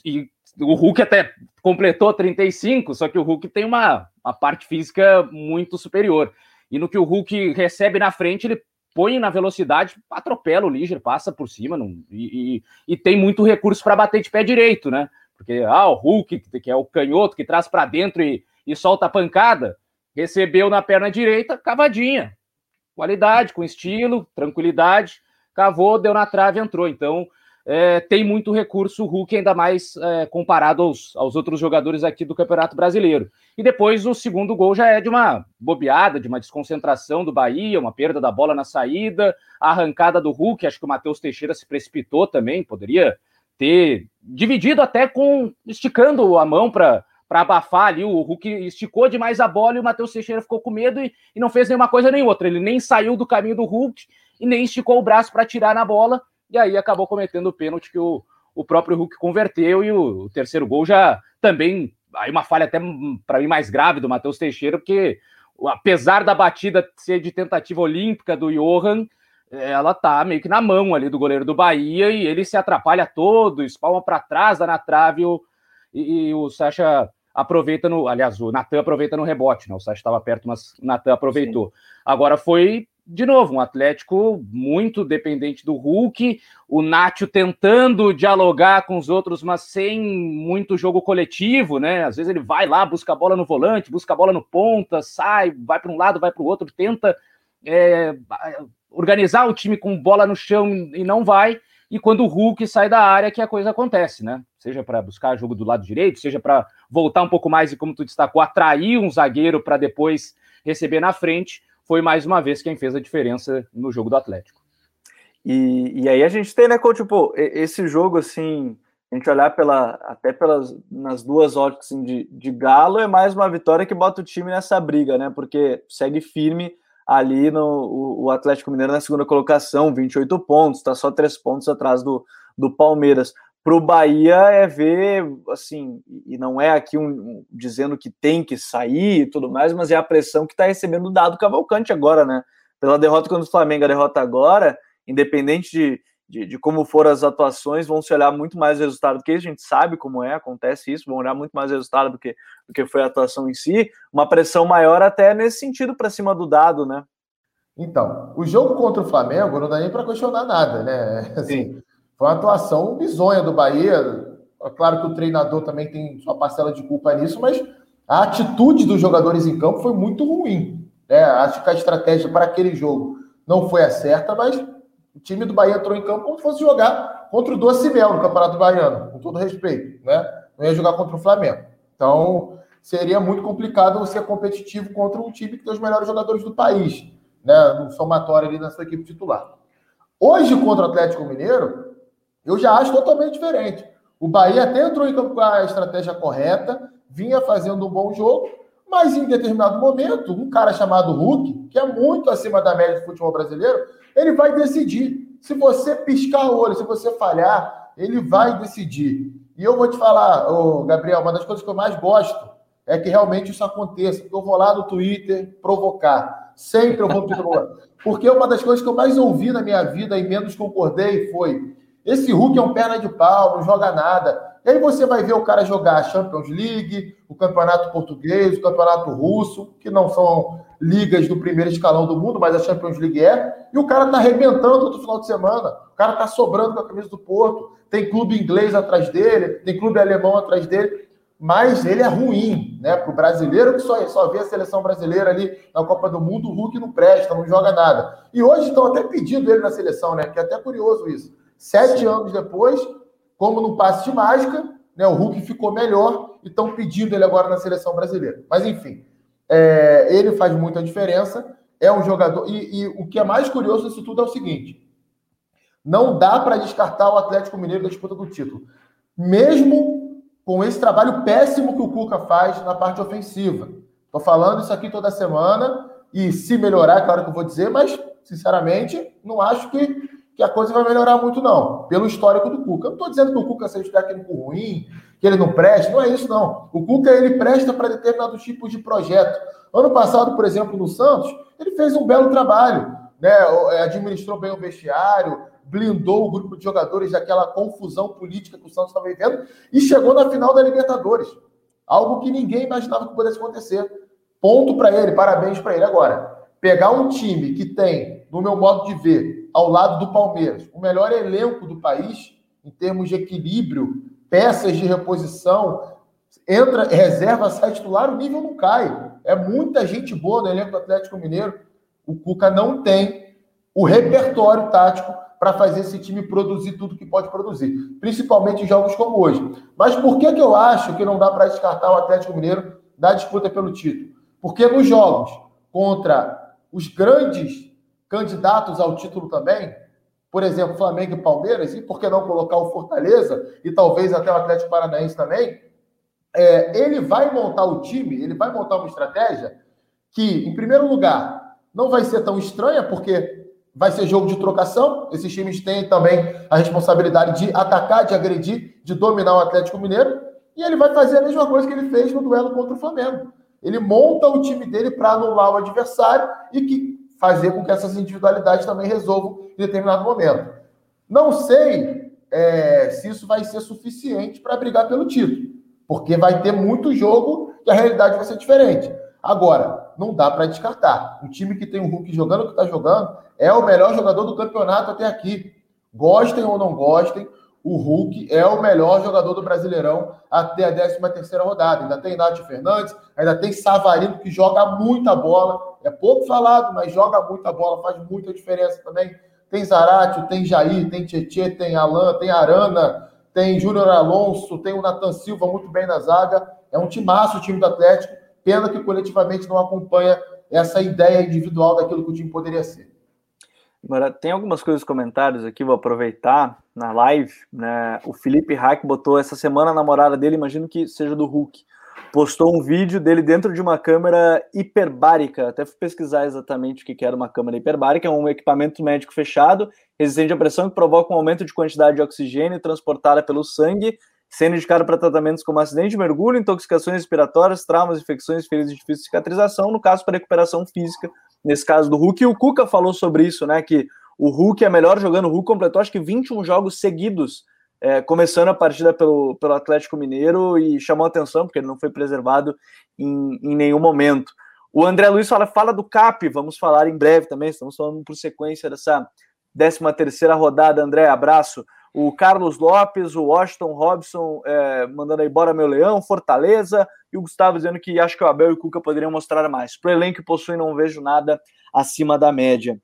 e o Hulk até completou 35, só que o Hulk tem uma, uma parte física muito superior. E no que o Hulk recebe na frente, ele põe na velocidade, atropela o Liger, passa por cima não, e, e, e tem muito recurso para bater de pé direito, né? Porque ah, o Hulk, que é o canhoto que traz para dentro e, e solta a pancada, recebeu na perna direita, cavadinha. Qualidade, com estilo, tranquilidade, cavou, deu na trave, entrou. Então, é, tem muito recurso o Hulk, ainda mais é, comparado aos, aos outros jogadores aqui do Campeonato Brasileiro. E depois o segundo gol já é de uma bobeada, de uma desconcentração do Bahia, uma perda da bola na saída, a arrancada do Hulk, acho que o Matheus Teixeira se precipitou também, poderia ter dividido até com esticando a mão para para abafar ali, o Hulk esticou demais a bola e o Matheus Teixeira ficou com medo e, e, não fez nenhuma coisa nem outra. Ele nem saiu do caminho do Hulk e nem esticou o braço para tirar na bola e aí acabou cometendo o pênalti que o, o próprio Hulk converteu e o, o terceiro gol já também, aí uma falha até para mim mais grave do Matheus Teixeira, porque apesar da batida ser de tentativa olímpica do Johan, ela tá meio que na mão ali do goleiro do Bahia e ele se atrapalha todo, espalma para trás, dá na trave o, e, e, o Sacha aproveita no, aliás, o Natan aproveita no rebote, né? O Sacha estava perto, mas o Natan aproveitou. Sim. Agora foi de novo, um Atlético muito dependente do Hulk, o Nacho tentando dialogar com os outros, mas sem muito jogo coletivo, né? Às vezes ele vai lá, busca a bola no volante, busca a bola no ponta, sai, vai para um lado, vai para o outro, tenta é, organizar o time com bola no chão e não vai. E quando o Hulk sai da área, que a coisa acontece, né? Seja para buscar jogo do lado direito, seja para voltar um pouco mais e, como tu destacou, atrair um zagueiro para depois receber na frente foi mais uma vez quem fez a diferença no jogo do Atlético. E, e aí a gente tem, né, coach, tipo, esse jogo, assim, a gente olhar pela, até pelas nas duas óticas assim, de, de Galo, é mais uma vitória que bota o time nessa briga, né? Porque segue firme ali no o, o Atlético Mineiro na segunda colocação, 28 pontos, está só três pontos atrás do, do Palmeiras para o Bahia é ver, assim, e não é aqui um, um, dizendo que tem que sair e tudo mais, mas é a pressão que está recebendo o dado Cavalcante agora, né? Pela derrota contra o Flamengo, a derrota agora, independente de, de, de, como foram as atuações, vão se olhar muito mais o resultado do que a gente sabe como é, acontece isso, vão olhar muito mais o resultado do que, do que foi a atuação em si, uma pressão maior até nesse sentido para cima do dado, né? Então, o jogo contra o Flamengo não dá nem para questionar nada, né? Assim, Sim foi uma atuação bizonha do Bahia. É claro que o treinador também tem sua parcela de culpa nisso, mas a atitude dos jogadores em campo foi muito ruim. Né? Acho que a estratégia para aquele jogo não foi a certa, mas o time do Bahia entrou em campo como se fosse jogar contra o Doce Mel no Campeonato Baiano, com todo respeito. Né? Não ia jogar contra o Flamengo. Então, seria muito complicado ser competitivo contra um time que tem os melhores jogadores do país, né? no somatório ali na sua equipe titular. Hoje, contra o Atlético Mineiro, eu já acho totalmente diferente. O Bahia até entrou em campo com a estratégia correta, vinha fazendo um bom jogo, mas em determinado momento, um cara chamado Hulk, que é muito acima da média do futebol brasileiro, ele vai decidir. Se você piscar o olho, se você falhar, ele vai decidir. E eu vou te falar, ô, Gabriel, uma das coisas que eu mais gosto é que realmente isso aconteça. Eu vou lá no Twitter provocar. Sempre eu vou provocar. Porque uma das coisas que eu mais ouvi na minha vida e menos concordei foi esse Hulk é um perna de pau, não joga nada. E aí você vai ver o cara jogar a Champions League, o Campeonato Português, o Campeonato Russo, que não são ligas do primeiro escalão do mundo, mas a Champions League é, e o cara tá arrebentando todo final de semana. O cara tá sobrando com a camisa do Porto, tem clube inglês atrás dele, tem clube alemão atrás dele, mas ele é ruim, né? Para o brasileiro que só, só vê a seleção brasileira ali na Copa do Mundo, o Hulk não presta, não joga nada. E hoje estão até pedindo ele na seleção, né? Que é até curioso isso. Sete Sim. anos depois, como no passe de mágica, né? O Hulk ficou melhor e estão pedindo ele agora na seleção brasileira. Mas enfim, é, ele faz muita diferença. É um jogador. E, e o que é mais curioso disso tudo é o seguinte: não dá para descartar o Atlético Mineiro da disputa do título. Mesmo com esse trabalho péssimo que o Cuca faz na parte ofensiva. Estou falando isso aqui toda semana e se melhorar, é claro que eu vou dizer, mas sinceramente não acho que, que a coisa vai melhorar muito, não, pelo histórico do Cuca. Eu não estou dizendo que o Cuca seja um técnico ruim, que ele não presta, não é isso, não. O Cuca ele presta para determinados tipos de projeto. Ano passado, por exemplo, no Santos, ele fez um belo trabalho, né? administrou bem o vestiário, blindou o grupo de jogadores daquela confusão política que o Santos estava vivendo e chegou na final da Libertadores. Algo que ninguém imaginava que pudesse acontecer. Ponto para ele, parabéns para ele. Agora, pegar um time que tem, no meu modo de ver, ao lado do Palmeiras, o melhor elenco do país, em termos de equilíbrio, peças de reposição, entra, reserva, sai titular, o nível não cai. É muita gente boa no elenco do Atlético Mineiro. O Cuca não tem o repertório tático para fazer esse time produzir tudo que pode produzir, principalmente em jogos como hoje. Mas por que, que eu acho que não dá para descartar o Atlético Mineiro da disputa pelo título? Porque nos jogos contra os grandes candidatos ao título também, por exemplo, Flamengo e Palmeiras, e por que não colocar o Fortaleza e talvez até o Atlético Paranaense também, é, ele vai montar o time, ele vai montar uma estratégia que, em primeiro lugar, não vai ser tão estranha, porque vai ser jogo de trocação. Esses times têm também a responsabilidade de atacar, de agredir, de dominar o Atlético Mineiro. E ele vai fazer a mesma coisa que ele fez no duelo contra o Flamengo. Ele monta o time dele para anular o adversário e que fazer com que essas individualidades também resolvam em determinado momento. Não sei é, se isso vai ser suficiente para brigar pelo título, porque vai ter muito jogo e a realidade vai ser diferente. Agora, não dá para descartar. Um time que tem o Hulk jogando o que está jogando é o melhor jogador do campeonato até aqui. Gostem ou não gostem, o Hulk é o melhor jogador do Brasileirão até a 13 terceira rodada. Ainda tem Nath Fernandes, ainda tem Savarino, que joga muita bola. É pouco falado, mas joga muita bola, faz muita diferença também. Tem Zaratio, tem Jair, tem Tietê, tem Alan, tem Arana, tem Júnior Alonso, tem o Nathan Silva muito bem na zaga. É um timaço o time do Atlético. Pena que coletivamente não acompanha essa ideia individual daquilo que o time poderia ser. Agora, tem algumas coisas, comentários aqui, vou aproveitar na live. Né? O Felipe Hack botou essa semana a namorada dele, imagino que seja do Hulk. Postou um vídeo dele dentro de uma câmera hiperbárica. Até fui pesquisar exatamente o que era uma câmera hiperbárica. É um equipamento médico fechado, resistente à pressão, que provoca um aumento de quantidade de oxigênio transportada pelo sangue sendo indicado para tratamentos como acidente de mergulho, intoxicações respiratórias, traumas, infecções, feridas de difícil cicatrização, no caso para recuperação física, nesse caso do Hulk. E o Cuca falou sobre isso, né? Que o Hulk é melhor jogando. O Hulk completou acho que 21 jogos seguidos, é, começando a partida pelo, pelo Atlético Mineiro e chamou atenção, porque ele não foi preservado em, em nenhum momento. O André Luiz fala, fala do CAP, vamos falar em breve também, estamos falando por sequência dessa 13 terceira rodada. André, abraço o Carlos Lopes, o Washington Robson é, mandando aí bora meu leão, Fortaleza, e o Gustavo dizendo que acho que o Abel e o Cuca poderiam mostrar mais. Para o elenco que possui, não vejo nada acima da média.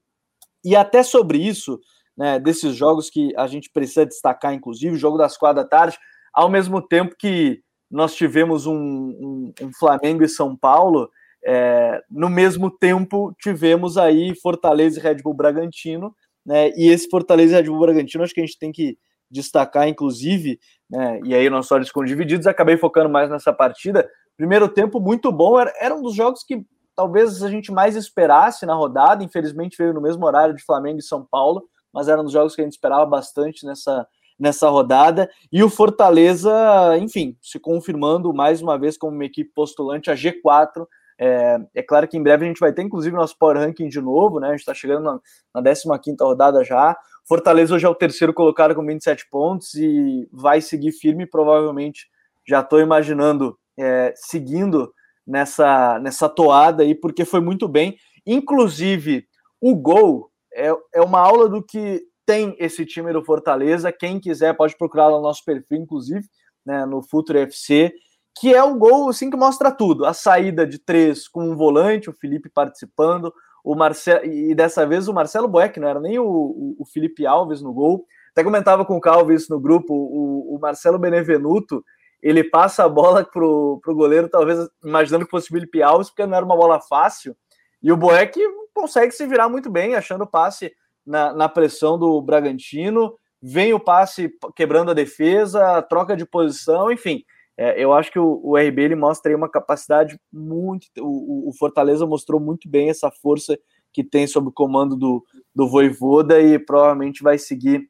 E até sobre isso, né, desses jogos que a gente precisa destacar, inclusive, o jogo das quatro da tarde, ao mesmo tempo que nós tivemos um, um, um Flamengo e São Paulo, é, no mesmo tempo tivemos aí Fortaleza e Red Bull Bragantino, né? E esse Fortaleza e Red Bull Bragantino, acho que a gente tem que destacar, inclusive, né? E aí nossos olhos ficam divididos, acabei focando mais nessa partida. Primeiro tempo muito bom, era, era um dos jogos que talvez a gente mais esperasse na rodada. Infelizmente veio no mesmo horário de Flamengo e São Paulo, mas era um dos jogos que a gente esperava bastante nessa, nessa rodada. E o Fortaleza, enfim, se confirmando mais uma vez como uma equipe postulante a G4 é, é, claro que em breve a gente vai ter, inclusive, nosso Power Ranking de novo, né? A gente está chegando na, na 15 rodada já. Fortaleza hoje é o terceiro colocado com 27 pontos e vai seguir firme. Provavelmente já estou imaginando é, seguindo nessa, nessa toada aí, porque foi muito bem. Inclusive, o gol é, é uma aula do que tem esse time do Fortaleza. Quem quiser pode procurar lá no nosso perfil, inclusive, né, no Futuro FC, que é um gol assim que mostra tudo. A saída de três com um volante, o Felipe participando, o Marcelo, e dessa vez o Marcelo Boeck, não era nem o, o, Felipe Alves no gol. Até comentava com o Calvo isso no grupo, o, o Marcelo Benevenuto, ele passa a bola pro, pro goleiro, talvez imaginando que fosse o Felipe Alves, porque não era uma bola fácil, e o Boeck consegue se virar muito bem, achando o passe na, na pressão do Bragantino, vem o passe quebrando a defesa, troca de posição, enfim. É, eu acho que o, o, RB ele mostra aí uma capacidade muito. O, o, Fortaleza mostrou muito bem essa força que tem sob o comando do, do Voivoda e provavelmente vai seguir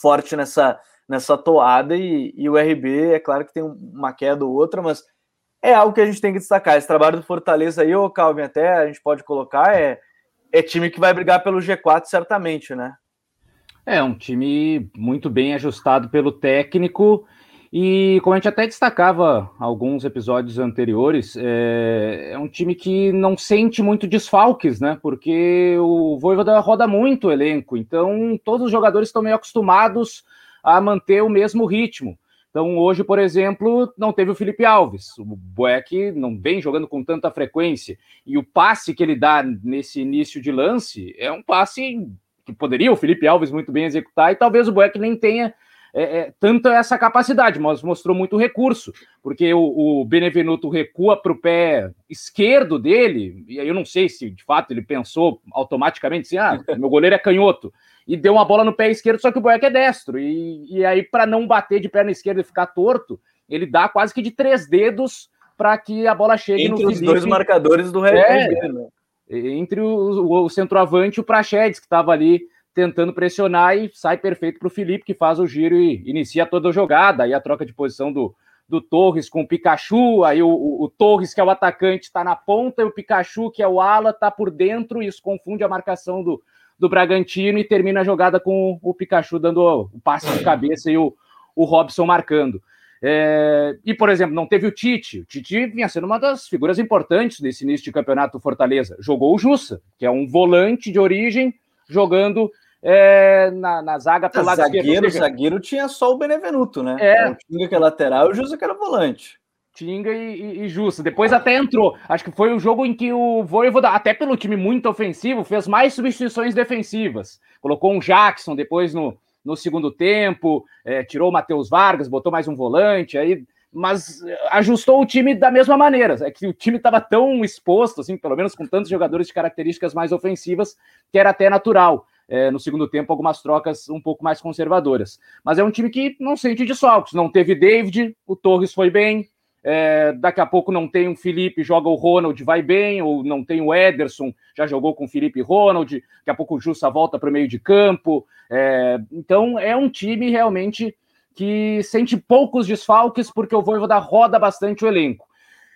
forte nessa, nessa toada. E, e o RB, é claro que tem uma queda ou outra, mas é algo que a gente tem que destacar. Esse trabalho do Fortaleza aí, o Calvin, até a gente pode colocar, é, é time que vai brigar pelo G4 certamente, né? É um time muito bem ajustado pelo técnico e como a gente até destacava alguns episódios anteriores, é, é um time que não sente muito desfalques, né? Porque o Voivoda roda muito o elenco, então todos os jogadores estão meio acostumados a manter o mesmo ritmo. Então, hoje, por exemplo, não teve o Felipe Alves. O Boeck não vem jogando com tanta frequência. E o passe que ele dá nesse início de lance é um passe que poderia o Felipe Alves muito bem executar, e talvez o Boeck nem tenha é, é, tanto essa capacidade, mas mostrou muito recurso, porque o, o Benevenuto recua para o pé esquerdo dele, e aí eu não sei se de fato ele pensou automaticamente assim: ah, meu goleiro é canhoto, e deu uma bola no pé esquerdo, só que o Boeck é destro, e, e aí para não bater de perna esquerda e ficar torto, ele dá quase que de três dedos para que a bola chegue Entre no os Felipe. dois marcadores do Red é, né? Entre o, o, o centroavante e o Prachedes, que estava ali tentando pressionar e sai perfeito para o Felipe, que faz o giro e inicia toda a jogada. Aí a troca de posição do, do Torres com o Pikachu, aí o, o, o Torres, que é o atacante, está na ponta, e o Pikachu, que é o ala, está por dentro, e isso confunde a marcação do, do Bragantino e termina a jogada com o Pikachu dando o passe de cabeça e o, o Robson marcando. É, e, por exemplo, não teve o Tite. O Tite vinha sendo uma das figuras importantes desse início de campeonato do Fortaleza. Jogou o Jussa, que é um volante de origem, jogando é, na, na, zaga pelo lado zagueiro, esquerdo. Zagueiro tinha só o Benevenuto, né? É. O Tinga que é lateral e o Jussa que era volante. Tinga e, e, e. Depois até entrou. Acho que foi o jogo em que o Voivoda, até pelo time muito ofensivo, fez mais substituições defensivas. Colocou um Jackson depois no, no segundo tempo, é, tirou o Matheus Vargas, botou mais um volante, aí mas ajustou o time da mesma maneira. É que o time estava tão exposto, assim, pelo menos com tantos jogadores de características mais ofensivas, que era até natural é, no segundo tempo algumas trocas um pouco mais conservadoras. Mas é um time que não sente desfalques. Não teve David, o Torres foi bem. É, daqui a pouco não tem o Felipe, joga o Ronald, vai bem, ou não tem o Ederson, já jogou com o Felipe e Ronald, daqui a pouco o Jussa volta para o meio de campo. É, então é um time realmente que sente poucos desfalques, porque o Voivoda roda bastante o elenco.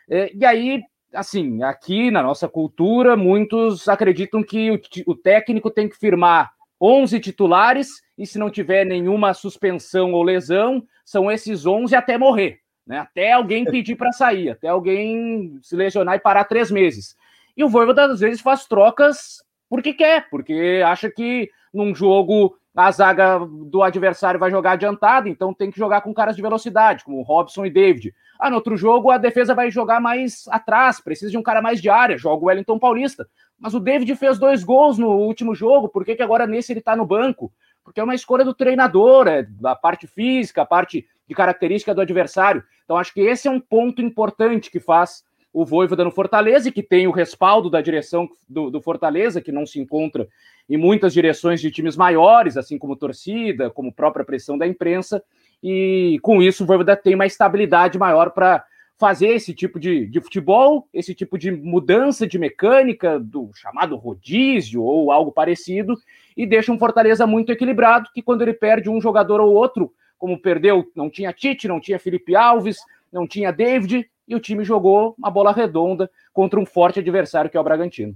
É, e aí assim, aqui na nossa cultura, muitos acreditam que o, o, técnico tem que firmar 11 titulares e se não tiver nenhuma suspensão ou lesão, são esses 11 até morrer, né? Até alguém pedir para sair, até alguém se lesionar e parar três meses. E o Voivoda às vezes faz trocas porque quer, porque acha que num jogo a zaga do adversário vai jogar adiantada, então tem que jogar com caras de velocidade, como Robson e David. Ah, no outro jogo a defesa vai jogar mais atrás, precisa de um cara mais de área, joga o Wellington Paulista. Mas o David fez dois gols no último jogo, por que, que agora nesse ele tá no banco? Porque é uma escolha do treinador, é da parte física, a parte de característica do adversário. Então acho que esse é um ponto importante que faz o Voivoda no Fortaleza que tem o respaldo da direção do, do, Fortaleza, que não se encontra em muitas direções de times maiores, assim como torcida, como própria pressão da imprensa, e com isso o Voivoda tem uma estabilidade maior para fazer esse tipo de, de futebol, esse tipo de mudança de mecânica, do chamado rodízio ou algo parecido, e deixa um Fortaleza muito equilibrado, que quando ele perde um jogador ou outro, como perdeu, não tinha Tite, não tinha Felipe Alves, não tinha David, e o time jogou uma bola redonda contra um forte adversário que é o Bragantino.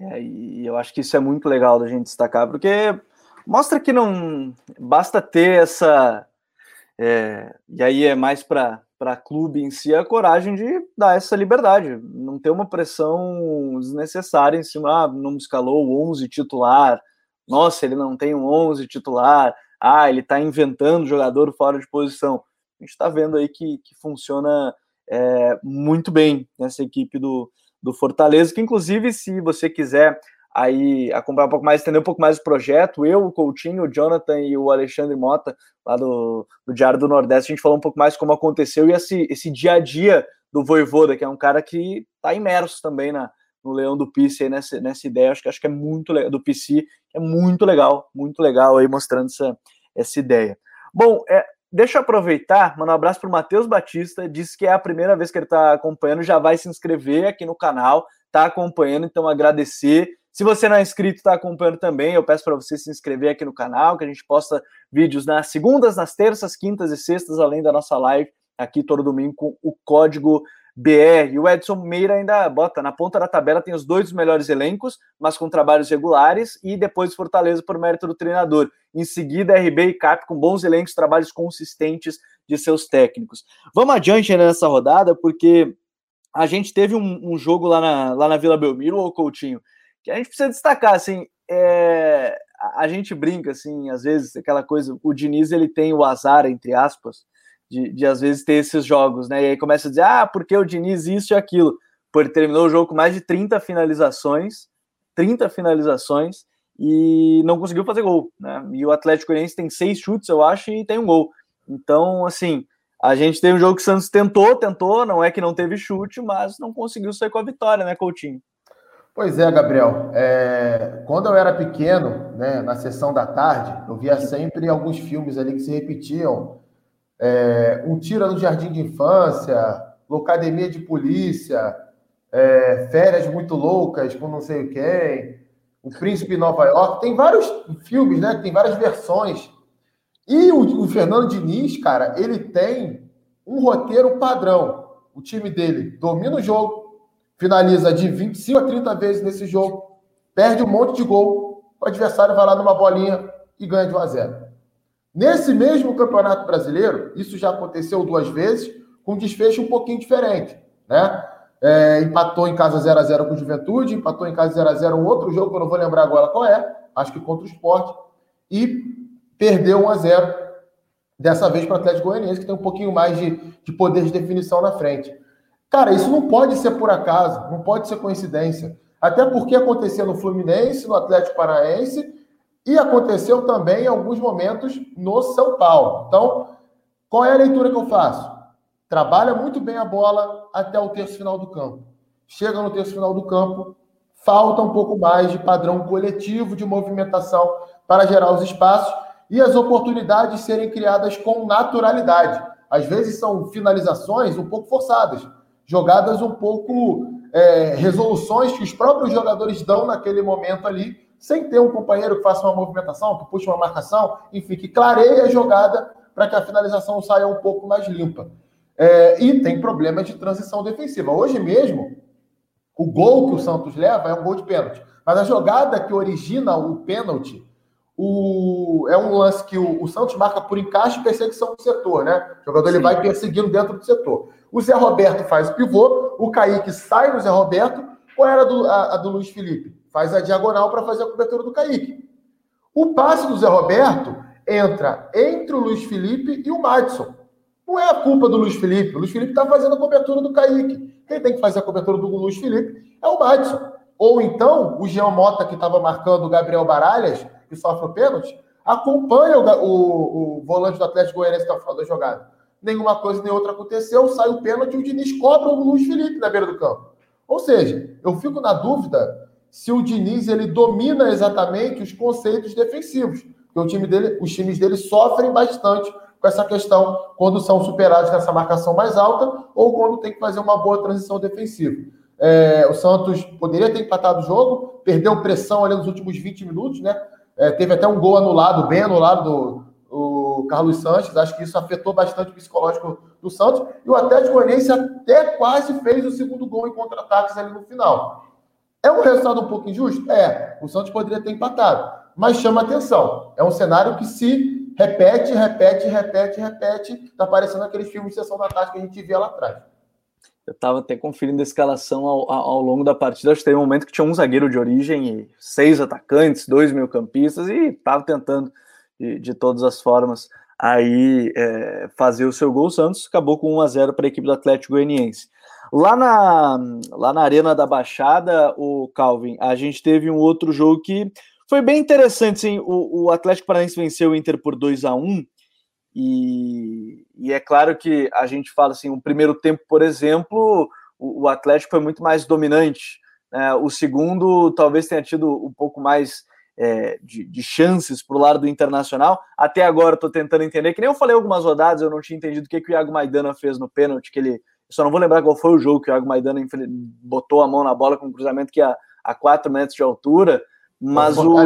É, e eu acho que isso é muito legal da gente destacar, porque mostra que não basta ter essa. É, e aí é mais para clube em si a coragem de dar essa liberdade, não ter uma pressão desnecessária em cima, ah, não escalou o 11 titular, nossa, ele não tem um 11 titular, ah, ele está inventando jogador fora de posição. A gente está vendo aí que, que funciona é, muito bem nessa equipe do, do Fortaleza, que inclusive, se você quiser aí acompanhar um pouco mais, entender um pouco mais do projeto. Eu, o Coutinho, o Jonathan e o Alexandre Mota, lá do, do Diário do Nordeste, a gente falou um pouco mais como aconteceu e esse, esse dia a dia do Voivoda, que é um cara que está imerso também na, no Leão do Pice, nessa, nessa ideia, acho que acho que é muito legal, do PC, é muito legal, muito legal aí mostrando essa, essa ideia. Bom, é, deixa eu aproveitar, mandar um abraço para o Matheus Batista, disse que é a primeira vez que ele está acompanhando, já vai se inscrever aqui no canal, está acompanhando, então agradecer. Se você não é inscrito, está acompanhando também, eu peço para você se inscrever aqui no canal, que a gente posta vídeos nas segundas, nas terças, quintas e sextas, além da nossa live aqui todo domingo com o código BR. O Edson Meira ainda bota na ponta da tabela, tem os dois melhores elencos, mas com trabalhos regulares, e depois Fortaleza por mérito do treinador. Em seguida, RB e CAP com bons elencos, trabalhos consistentes de seus técnicos. Vamos adiante nessa rodada, porque a gente teve um, um jogo lá na, lá na Vila Belmiro, ou Coutinho, que a gente precisa destacar, assim, é, a, gente brinca, assim, às vezes, aquela coisa, o Diniz, ele tem o azar, entre aspas, de, de às vezes ter esses jogos, né, e aí começa a dizer, ah, porque o Diniz isso e aquilo, ele terminou o jogo com mais de 30 finalizações, 30 finalizações, e não conseguiu fazer gol, né, e o Atlético Goianiense tem seis chutes, eu acho, e tem um gol, então, assim, a gente teve um jogo que o Santos tentou, tentou, não é que não teve chute, mas não conseguiu sair com a vitória, né, Coutinho? Pois é, Gabriel. É, quando eu era pequeno, né, na sessão da tarde, eu via sempre alguns filmes ali que se repetiam. É, um Tira no Jardim de Infância, Locademia de Polícia, é, Férias Muito Loucas com não sei quem, O Príncipe Nova York. Tem vários filmes, né? Tem várias versões. E o, o Fernando Diniz, cara, ele tem um roteiro padrão. O time dele domina o jogo, finaliza de 25 a 30 vezes nesse jogo, perde um monte de gol, o adversário vai lá numa bolinha e ganha de 1 a 0. Nesse mesmo Campeonato Brasileiro, isso já aconteceu duas vezes, com um desfecho um pouquinho diferente, né? É, empatou em casa 0 a 0 com o Juventude, empatou em casa 0 a 0 um outro jogo que eu não vou lembrar agora qual é, acho que contra o Sport, e perdeu 1 a 0 dessa vez para o Atlético Goianiense, que tem um pouquinho mais de, de poder de definição na frente. Cara, isso não pode ser por acaso, não pode ser coincidência. Até porque aconteceu no Fluminense, no Atlético Paraense e aconteceu também em alguns momentos no São Paulo. Então, qual é a leitura que eu faço? Trabalha muito bem a bola até o terço final do campo. Chega no terço final do campo, falta um pouco mais de padrão coletivo de movimentação para gerar os espaços e as oportunidades serem criadas com naturalidade. Às vezes são finalizações um pouco forçadas jogadas um pouco é, resoluções que os próprios jogadores dão naquele momento ali, sem ter um companheiro que faça uma movimentação, que puxe uma marcação, enfim, que clareie a jogada para que a finalização saia um pouco mais limpa. É, e tem problema de transição defensiva. Hoje mesmo, o gol que o Santos leva é um gol de pênalti. Mas a jogada que origina o pênalti o, é um lance que o, o, Santos marca por encaixe e perseguição do setor, né? O jogador ele vai perseguindo dentro do setor. O Zé Roberto faz o pivô, o Kaique sai do Zé Roberto. Qual era a do, a, a do Luiz Felipe? Faz a diagonal para fazer a cobertura do Kaique. O passe do Zé Roberto entra entre o Luiz Felipe e o Madison. Não é a culpa do Luiz Felipe. O Luiz Felipe está fazendo a cobertura do Kaique. Quem tem que fazer a cobertura do Luiz Felipe é o Madison. Ou então, o Jean Mota, que estava marcando o Gabriel Baralhas, que sofre o pênalti, acompanha o, o, o volante do Atlético Goianiense que está da jogada. Nenhuma coisa nem outra aconteceu, sai o pênalti e o Diniz cobra o Luiz Felipe na beira do campo. Ou seja, eu fico na dúvida se o Diniz ele domina exatamente os conceitos defensivos. Porque o time dele, os times dele sofrem bastante com essa questão quando são superados nessa marcação mais alta ou quando tem que fazer uma boa transição defensiva. É, o Santos poderia ter empatado o jogo, perdeu pressão ali nos últimos 20 minutos, né? É, teve até um gol anulado, bem anulado do o Carlos Sanches. Acho que isso afetou bastante o psicológico do Santos. E o Atlético Goianiense até quase fez o segundo gol em contra-ataques ali no final. É um resultado um pouco injusto? É. O Santos poderia ter empatado. Mas chama atenção. É um cenário que, se repete, repete, repete, repete. Tá parecendo aqueles filmes de sessão da tarde que a gente via lá atrás. Eu estava até conferindo a escalação ao, ao, longo da partida. Acho que teve um momento que tinha um zagueiro de origem e seis atacantes, dois meio campistas, e estava tentando de, de, todas as formas aí é, fazer o seu gol. O Santos acabou com 1 a 0 para a equipe do Atlético Goianiense. Lá na, lá na Arena da Baixada, o Calvin, a gente teve um outro jogo que foi bem interessante. Sim. O, o Atlético Paranaense venceu o Inter por 2 a 1 e, e, é claro que a gente fala assim, o primeiro tempo, por exemplo, o, o Atlético foi muito mais dominante. Né? O segundo talvez tenha tido um pouco mais é, de, de, chances para o lado do Internacional. Até agora estou tentando entender, que nem eu falei algumas rodadas, eu não tinha entendido o que, que o Iago Maidana fez no pênalti, que ele. Só não vou lembrar qual foi o jogo que o Iago Maidana botou a mão na bola com um cruzamento que a, a 4 metros de altura. Mas o.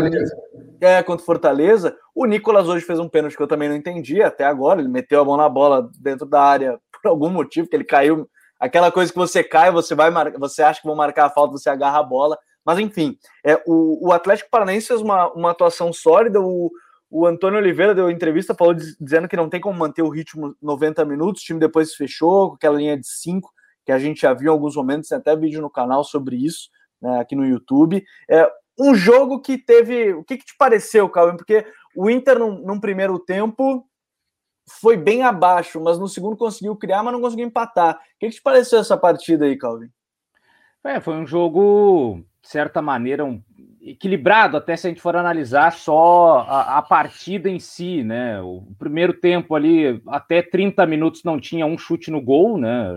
É, contra o Fortaleza. O Nicolas hoje fez um pênalti que eu também não entendi até agora. Ele meteu a mão na bola dentro da área por algum motivo, que ele caiu. Aquela coisa que você cai, você vai marcar, você acha que vão marcar a falta, você agarra a bola. Mas enfim, é, o, o Atlético Paranaense fez uma, uma atuação sólida. O, o Antônio Oliveira deu entrevista, falou dizendo que não tem como manter o ritmo 90 minutos. O time depois fechou com aquela linha de 5 que a gente já viu em alguns momentos, tem até vídeo no canal sobre isso, né, aqui no YouTube. É, um jogo que teve. O que, que te pareceu, Calvin? Porque o Inter, num, num, primeiro tempo, foi bem abaixo, mas no segundo conseguiu criar, mas não conseguiu empatar. O que, que te pareceu essa partida aí, Calvin? É, foi um jogo, de certa maneira, um, equilibrado, até se a gente for analisar só a, a, partida em si, né? O primeiro tempo ali, até 30 minutos, não tinha um chute no gol, né?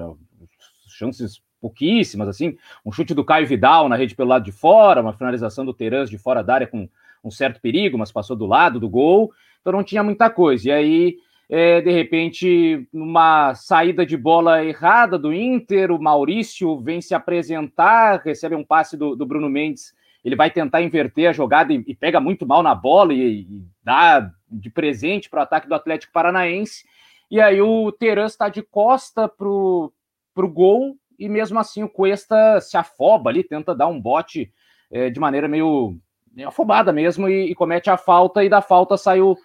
Chances pouquíssimas, assim, um chute do Caio Vidal na rede pelo lado de fora, uma finalização do Terãs de fora da área com um certo perigo, mas passou do lado do gol, então não tinha muita coisa. E aí, é, de repente, numa saída de bola errada do Inter, o Maurício vem se apresentar, recebe um passe do, do Bruno Mendes, ele vai tentar inverter a jogada e, e pega muito mal na bola e, e dá de presente para o ataque do Atlético Paranaense. E aí o Terãs está de costa para o gol e mesmo assim o Cuesta se afoba ali, tenta dar um bote é, de maneira meio, meio afobada mesmo e, e, comete a falta, e da falta saiu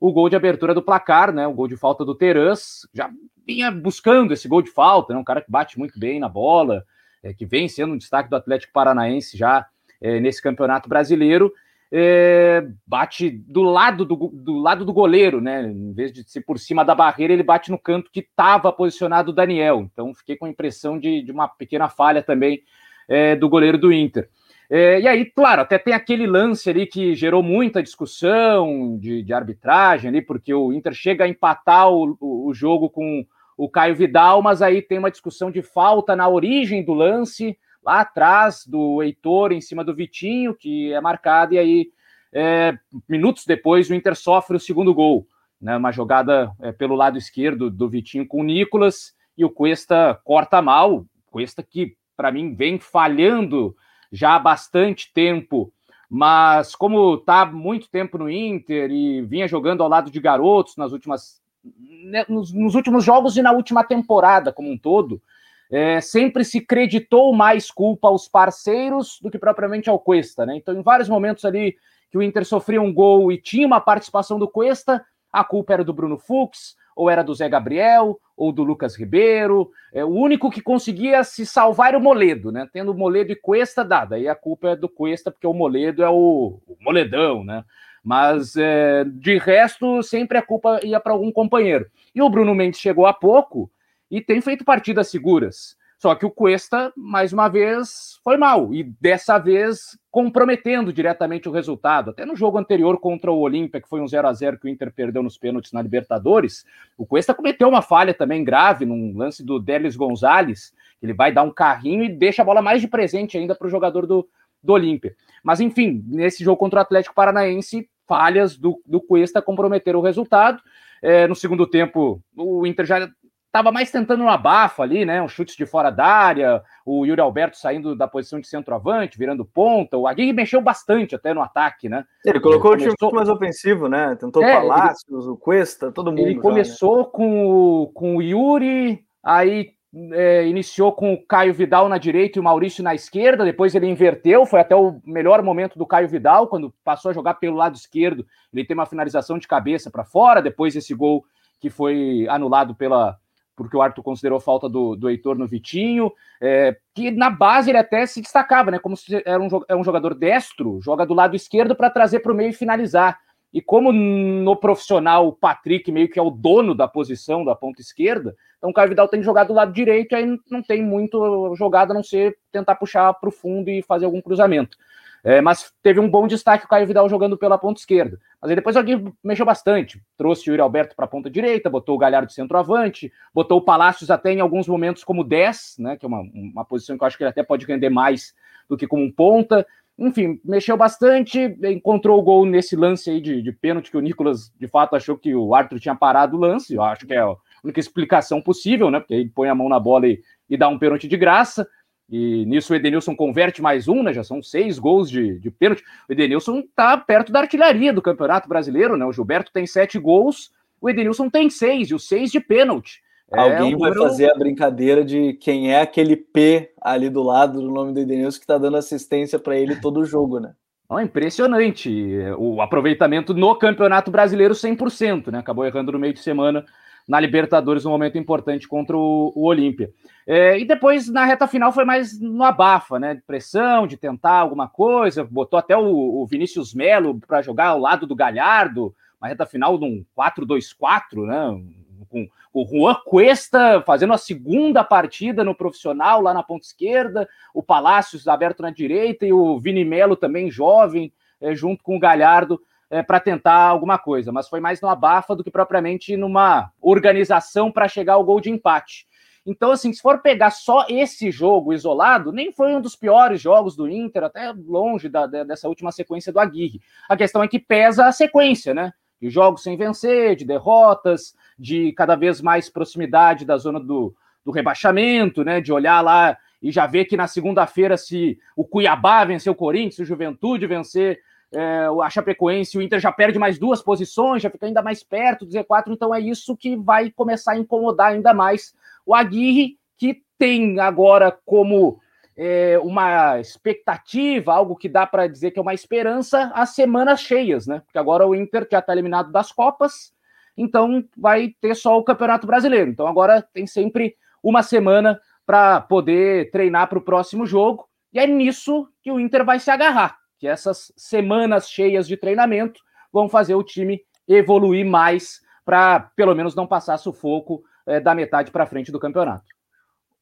o gol de abertura do placar, né? O gol de falta do Terãs, já vinha buscando esse gol de falta, né? Um cara que bate muito bem na bola, é, que vem sendo um destaque do Atlético Paranaense já é, nesse campeonato brasileiro é, bate do lado do, do, lado do goleiro, né? Em vez de ser por cima da barreira, ele bate no canto que estava posicionado o Daniel. Então fiquei com a impressão de, de uma pequena falha também é, do goleiro do Inter. É, e aí, claro, até tem aquele lance ali que gerou muita discussão de, de arbitragem ali, porque o Inter chega a empatar o, o, o jogo com o Caio Vidal, mas aí tem uma discussão de falta na origem do lance lá atrás do Heitor em cima do Vitinho, que é marcado, e aí, é, minutos depois, o Inter sofre o segundo gol. Né, uma jogada é, pelo lado esquerdo do Vitinho com o Nicolas, e o Cuesta corta mal. Cuesta que, para mim, vem falhando já há bastante tempo, mas como está muito tempo no Inter e vinha jogando ao lado de garotos nas últimas, né, nos, nos últimos jogos e na última temporada como um todo, é, sempre se creditou mais culpa aos parceiros do que propriamente ao Cuesta, né? Então, em vários momentos ali que o Inter sofria um gol e tinha uma participação do Cuesta, a culpa era do Bruno Fux, ou era do Zé Gabriel, ou do Lucas Ribeiro. É, o único que conseguia se salvar era o Moledo, né? Tendo Moledo e Cuesta dada. Aí a culpa é do Cuesta, porque o Moledo é o, o Moledão, né? Mas é, de resto, sempre a culpa ia para algum companheiro. E o Bruno Mendes chegou há pouco e tem feito partidas seguras. Só que o Cuesta, mais uma vez, foi mal. E dessa vez comprometendo diretamente o resultado. Até no jogo anterior contra o Olímpia, que foi um 0 a 0 que o Inter perdeu nos pênaltis na Libertadores, o Cuesta cometeu uma falha também grave num lance do Délis Gonzalez. Ele vai dar um carrinho e deixa a bola mais de presente ainda para o jogador do, do Olímpia. Mas enfim, nesse jogo contra o Atlético Paranaense, falhas do, do Cuesta comprometeram o resultado. É, no segundo tempo, o Inter já estava mais tentando um abafo ali, né? Um chute de fora da área, o Yuri Alberto saindo da posição de centroavante, virando ponta. O Aguirre mexeu bastante até no ataque, né? Ele colocou ele o time muito mais ofensivo, né? Tentou é, Palácios, ele... o Cuesta, todo mundo. Ele já, começou né? com, o, com o Yuri, aí é, iniciou com o Caio Vidal na direita e o Maurício na esquerda, depois ele inverteu, foi até o melhor momento do Caio Vidal, quando passou a jogar pelo lado esquerdo, ele tem uma finalização de cabeça para fora, depois esse gol que foi anulado pela porque o Arthur considerou falta do, do Heitor no Vitinho, é, que na base ele até se destacava, né? Como se era um, é um jogador destro, joga do lado esquerdo para trazer para o meio e finalizar. E como no profissional o Patrick meio que é o dono da posição da ponta esquerda, então o Caio Vidal tem que jogar do lado direito, aí não tem muito jogada a não ser tentar puxar para o fundo e fazer algum cruzamento. É, mas teve um bom destaque o Caio Vidal jogando pela ponta esquerda. Mas aí depois alguém mexeu bastante. Trouxe o Yuri Alberto para a ponta direita, botou o Galhardo centroavante, botou o Palácios até em alguns momentos como 10, né, que é uma, uma posição que eu acho que ele até pode render mais do que como um ponta. Enfim, mexeu bastante, encontrou o gol nesse lance aí de, de pênalti que o Nicolas de fato achou que o Arthur tinha parado o lance. Eu acho que é a única explicação possível, né? Porque ele põe a mão na bola e, e dá um pênalti de graça. E nisso o Edenilson converte mais um, né? Já são seis gols de, de pênalti. O Edenilson está perto da artilharia do Campeonato Brasileiro, né? O Gilberto tem sete gols, o Edenilson tem seis, e os seis de pênalti. É Alguém é, vai número... fazer a brincadeira de quem é aquele P ali do lado do nome do Edenilson que está dando assistência para ele todo o jogo, né? É impressionante. O aproveitamento no Campeonato Brasileiro 100%, né? Acabou errando no meio de semana na Libertadores, um momento importante contra o, o Olímpia. É, e depois, na reta final, foi mais no abafa, né? De pressão, de tentar alguma coisa. Botou até o, o Vinícius Melo para jogar ao lado do Galhardo, uma reta final de um 4-2-4, né? Com o Juan Cuesta fazendo a segunda partida no profissional lá na ponta esquerda, o Palácios aberto na direita e o Vini Melo também jovem, é, junto com o Galhardo é, para tentar alguma coisa, mas foi mais no abafa do que propriamente numa organização para chegar ao gol de empate. Então, assim, se for pegar só esse jogo isolado, nem foi um dos piores jogos do Inter, até longe da, dessa última sequência do Aguirre. A questão é que pesa a sequência, né? De jogos sem vencer, de derrotas, de cada vez mais proximidade da zona do, do rebaixamento, né? De olhar lá e já ver que na segunda-feira, se o Cuiabá vencer o Corinthians, se o Juventude vencer é, a Chapecoense, o Inter já perde mais duas posições, já fica ainda mais perto do Z4, então é isso que vai começar a incomodar ainda mais o Aguirre, que tem agora como é, uma expectativa, algo que dá para dizer que é uma esperança, as semanas cheias, né? Porque agora o Inter já está eliminado das Copas, então vai ter só o Campeonato Brasileiro. Então agora tem sempre uma semana para poder treinar para o próximo jogo, e é nisso que o Inter vai se agarrar que essas semanas cheias de treinamento vão fazer o time evoluir mais para pelo menos não passar sufoco é, da metade para frente do campeonato.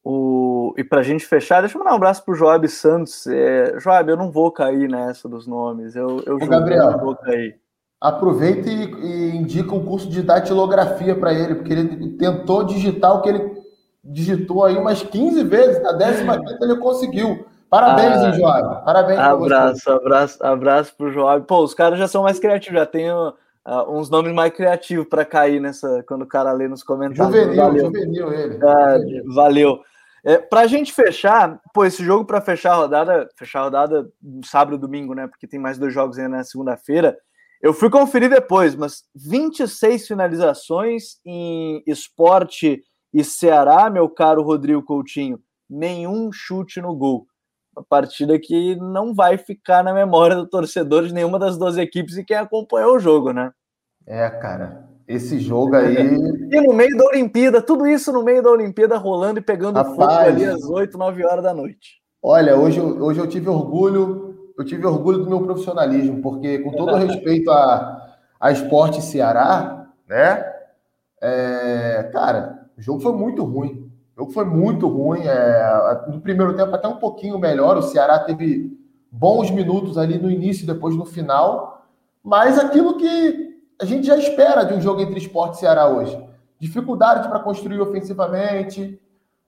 O... E para a gente fechar, deixa eu mandar um abraço para o Joab Santos. É... Joab, eu não vou cair nessa dos nomes. Eu, eu Ô, Gabriel, não vou cair. Aproveita e, e indica um curso de datilografia para ele, porque ele tentou digitar o que ele digitou aí umas 15 vezes, na décima quinta ele conseguiu. Parabéns, ah, hein, Joab? Parabéns Abraço, abraço, abraço pro Joab. Pô, os caras já são mais criativos, já tem uh, uns nomes mais criativos para cair nessa quando o cara lê nos comentários. Juvenil, valeu. juvenil ele. É, valeu. É, pra gente fechar, pô, esse jogo para fechar a rodada, fechar a rodada sábado e domingo, né? Porque tem mais dois jogos ainda na segunda-feira. Eu fui conferir depois, mas 26 finalizações em esporte e Ceará, meu caro Rodrigo Coutinho, nenhum chute no gol uma partida que não vai ficar na memória do torcedor de nenhuma das duas equipes e quem acompanhou o jogo, né? É, cara. Esse jogo aí. e no meio da Olimpíada, tudo isso no meio da Olimpíada rolando e pegando Rapaz, fogo ali às 8, 9 horas da noite. Olha, hoje, hoje eu tive orgulho, eu tive orgulho do meu profissionalismo, porque com todo respeito a, a esporte Ceará, né? É, cara, o jogo foi muito ruim. O jogo foi muito ruim. É, no primeiro tempo, até um pouquinho melhor. O Ceará teve bons minutos ali no início depois no final. Mas aquilo que a gente já espera de um jogo entre esporte e Ceará hoje. Dificuldade para construir ofensivamente,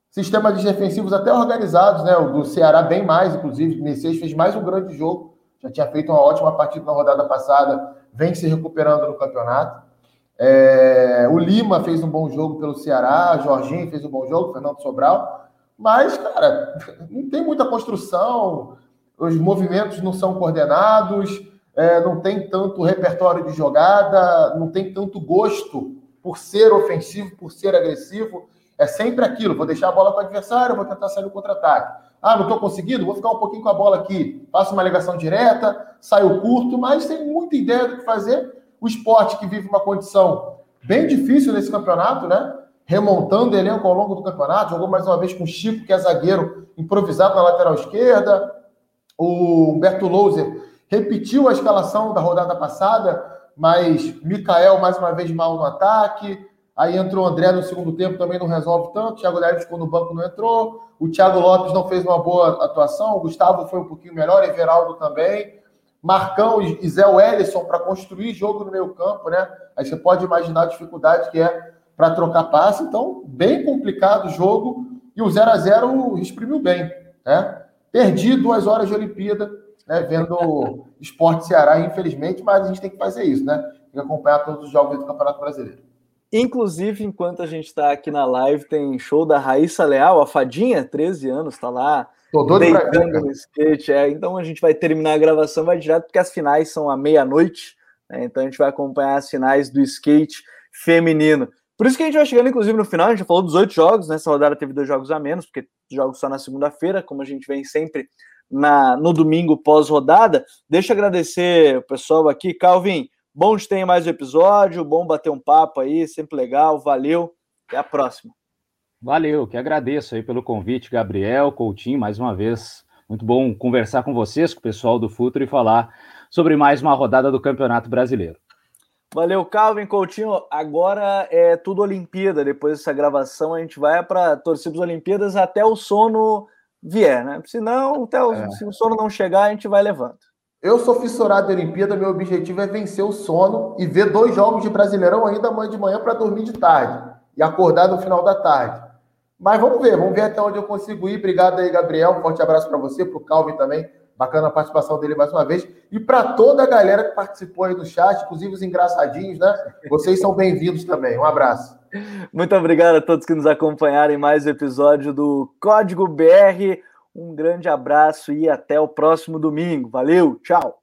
sistemas defensivos até organizados, né? O do Ceará bem mais, inclusive. O Messias fez mais um grande jogo. Já tinha feito uma ótima partida na rodada passada, vem se recuperando no campeonato. É, o Lima fez um bom jogo pelo Ceará, Jorginho fez um bom jogo, Fernando Sobral. Mas, cara, não tem muita construção, os movimentos não são coordenados, é, não tem tanto repertório de jogada, não tem tanto gosto por ser ofensivo, por ser agressivo. É sempre aquilo, vou deixar a bola com o adversário, vou tentar sair no contra-ataque. Ah, não estou conseguindo? Vou ficar um pouquinho com a bola aqui. Faço uma ligação direta, saio curto, mas tem muita ideia do que fazer. O esporte que vive uma condição bem difícil nesse campeonato, né? Remontando elenco ao longo do campeonato. Jogou mais uma vez com o Chico, que é zagueiro, improvisado na lateral esquerda. O Humberto Louser repetiu a escalação da rodada passada, mas Mikael mais uma vez mal no ataque. Aí entrou o André no segundo tempo, também não resolve tanto. O Thiago Neves ficou no banco, não entrou. O Thiago Lopes não fez uma boa atuação. O Gustavo foi um pouquinho melhor, Everaldo também. Marcão e Zé Wellison para construir jogo no meio campo, né? Aí você pode imaginar a dificuldade que é para trocar passe. Então, bem complicado o jogo. E o 0 a 0 exprimiu bem, né? Perdi duas horas de Olimpíada, né? Vendo Esporte Ceará, infelizmente, mas a gente tem que fazer isso, né? Tem que acompanhar todos os jogos do Campeonato Brasileiro. Inclusive, enquanto a gente está aqui na live, tem show da Raíssa Leal, a Fadinha, 13 anos, está lá. Tô doido deitando no skate. É. Então a gente vai terminar a gravação, vai direto, porque as finais são à meia-noite. Né? Então a gente vai acompanhar as finais do skate feminino. Por isso que a gente vai chegando, inclusive, no final. A gente já falou dos oito jogos, nessa né? rodada teve dois jogos a menos, porque jogos só na segunda-feira, como a gente vem sempre na, no domingo pós-rodada. Deixa eu agradecer o pessoal aqui. Calvin, Bom de ter mais um episódio, bom bater um papo aí, sempre legal, valeu, até a próxima. Valeu, que agradeço aí pelo convite, Gabriel, Coutinho, mais uma vez, muito bom conversar com vocês, com o pessoal do Futuro e falar sobre mais uma rodada do Campeonato Brasileiro. Valeu, Calvin Coutinho. Agora é tudo Olimpíada. Depois dessa gravação, a gente vai para torcer para Olimpíadas até o sono vier, né? Se não, até o, é. se o sono não chegar, a gente vai levando. Eu sou fissurado de Olimpíada, meu objetivo é vencer o sono e ver dois jogos de Brasileirão ainda amanhã de manhã para dormir de tarde e acordar no final da tarde. Mas vamos ver, vamos ver até onde eu consigo ir. Obrigado aí, Gabriel. Um forte abraço para você, para o Calvin também. Bacana a participação dele mais uma vez. E para toda a galera que participou aí do chat, inclusive os engraçadinhos, né? Vocês são bem-vindos também. Um abraço. Muito obrigado a todos que nos acompanharam em mais um episódio do Código BR. Um grande abraço e até o próximo domingo. Valeu, tchau!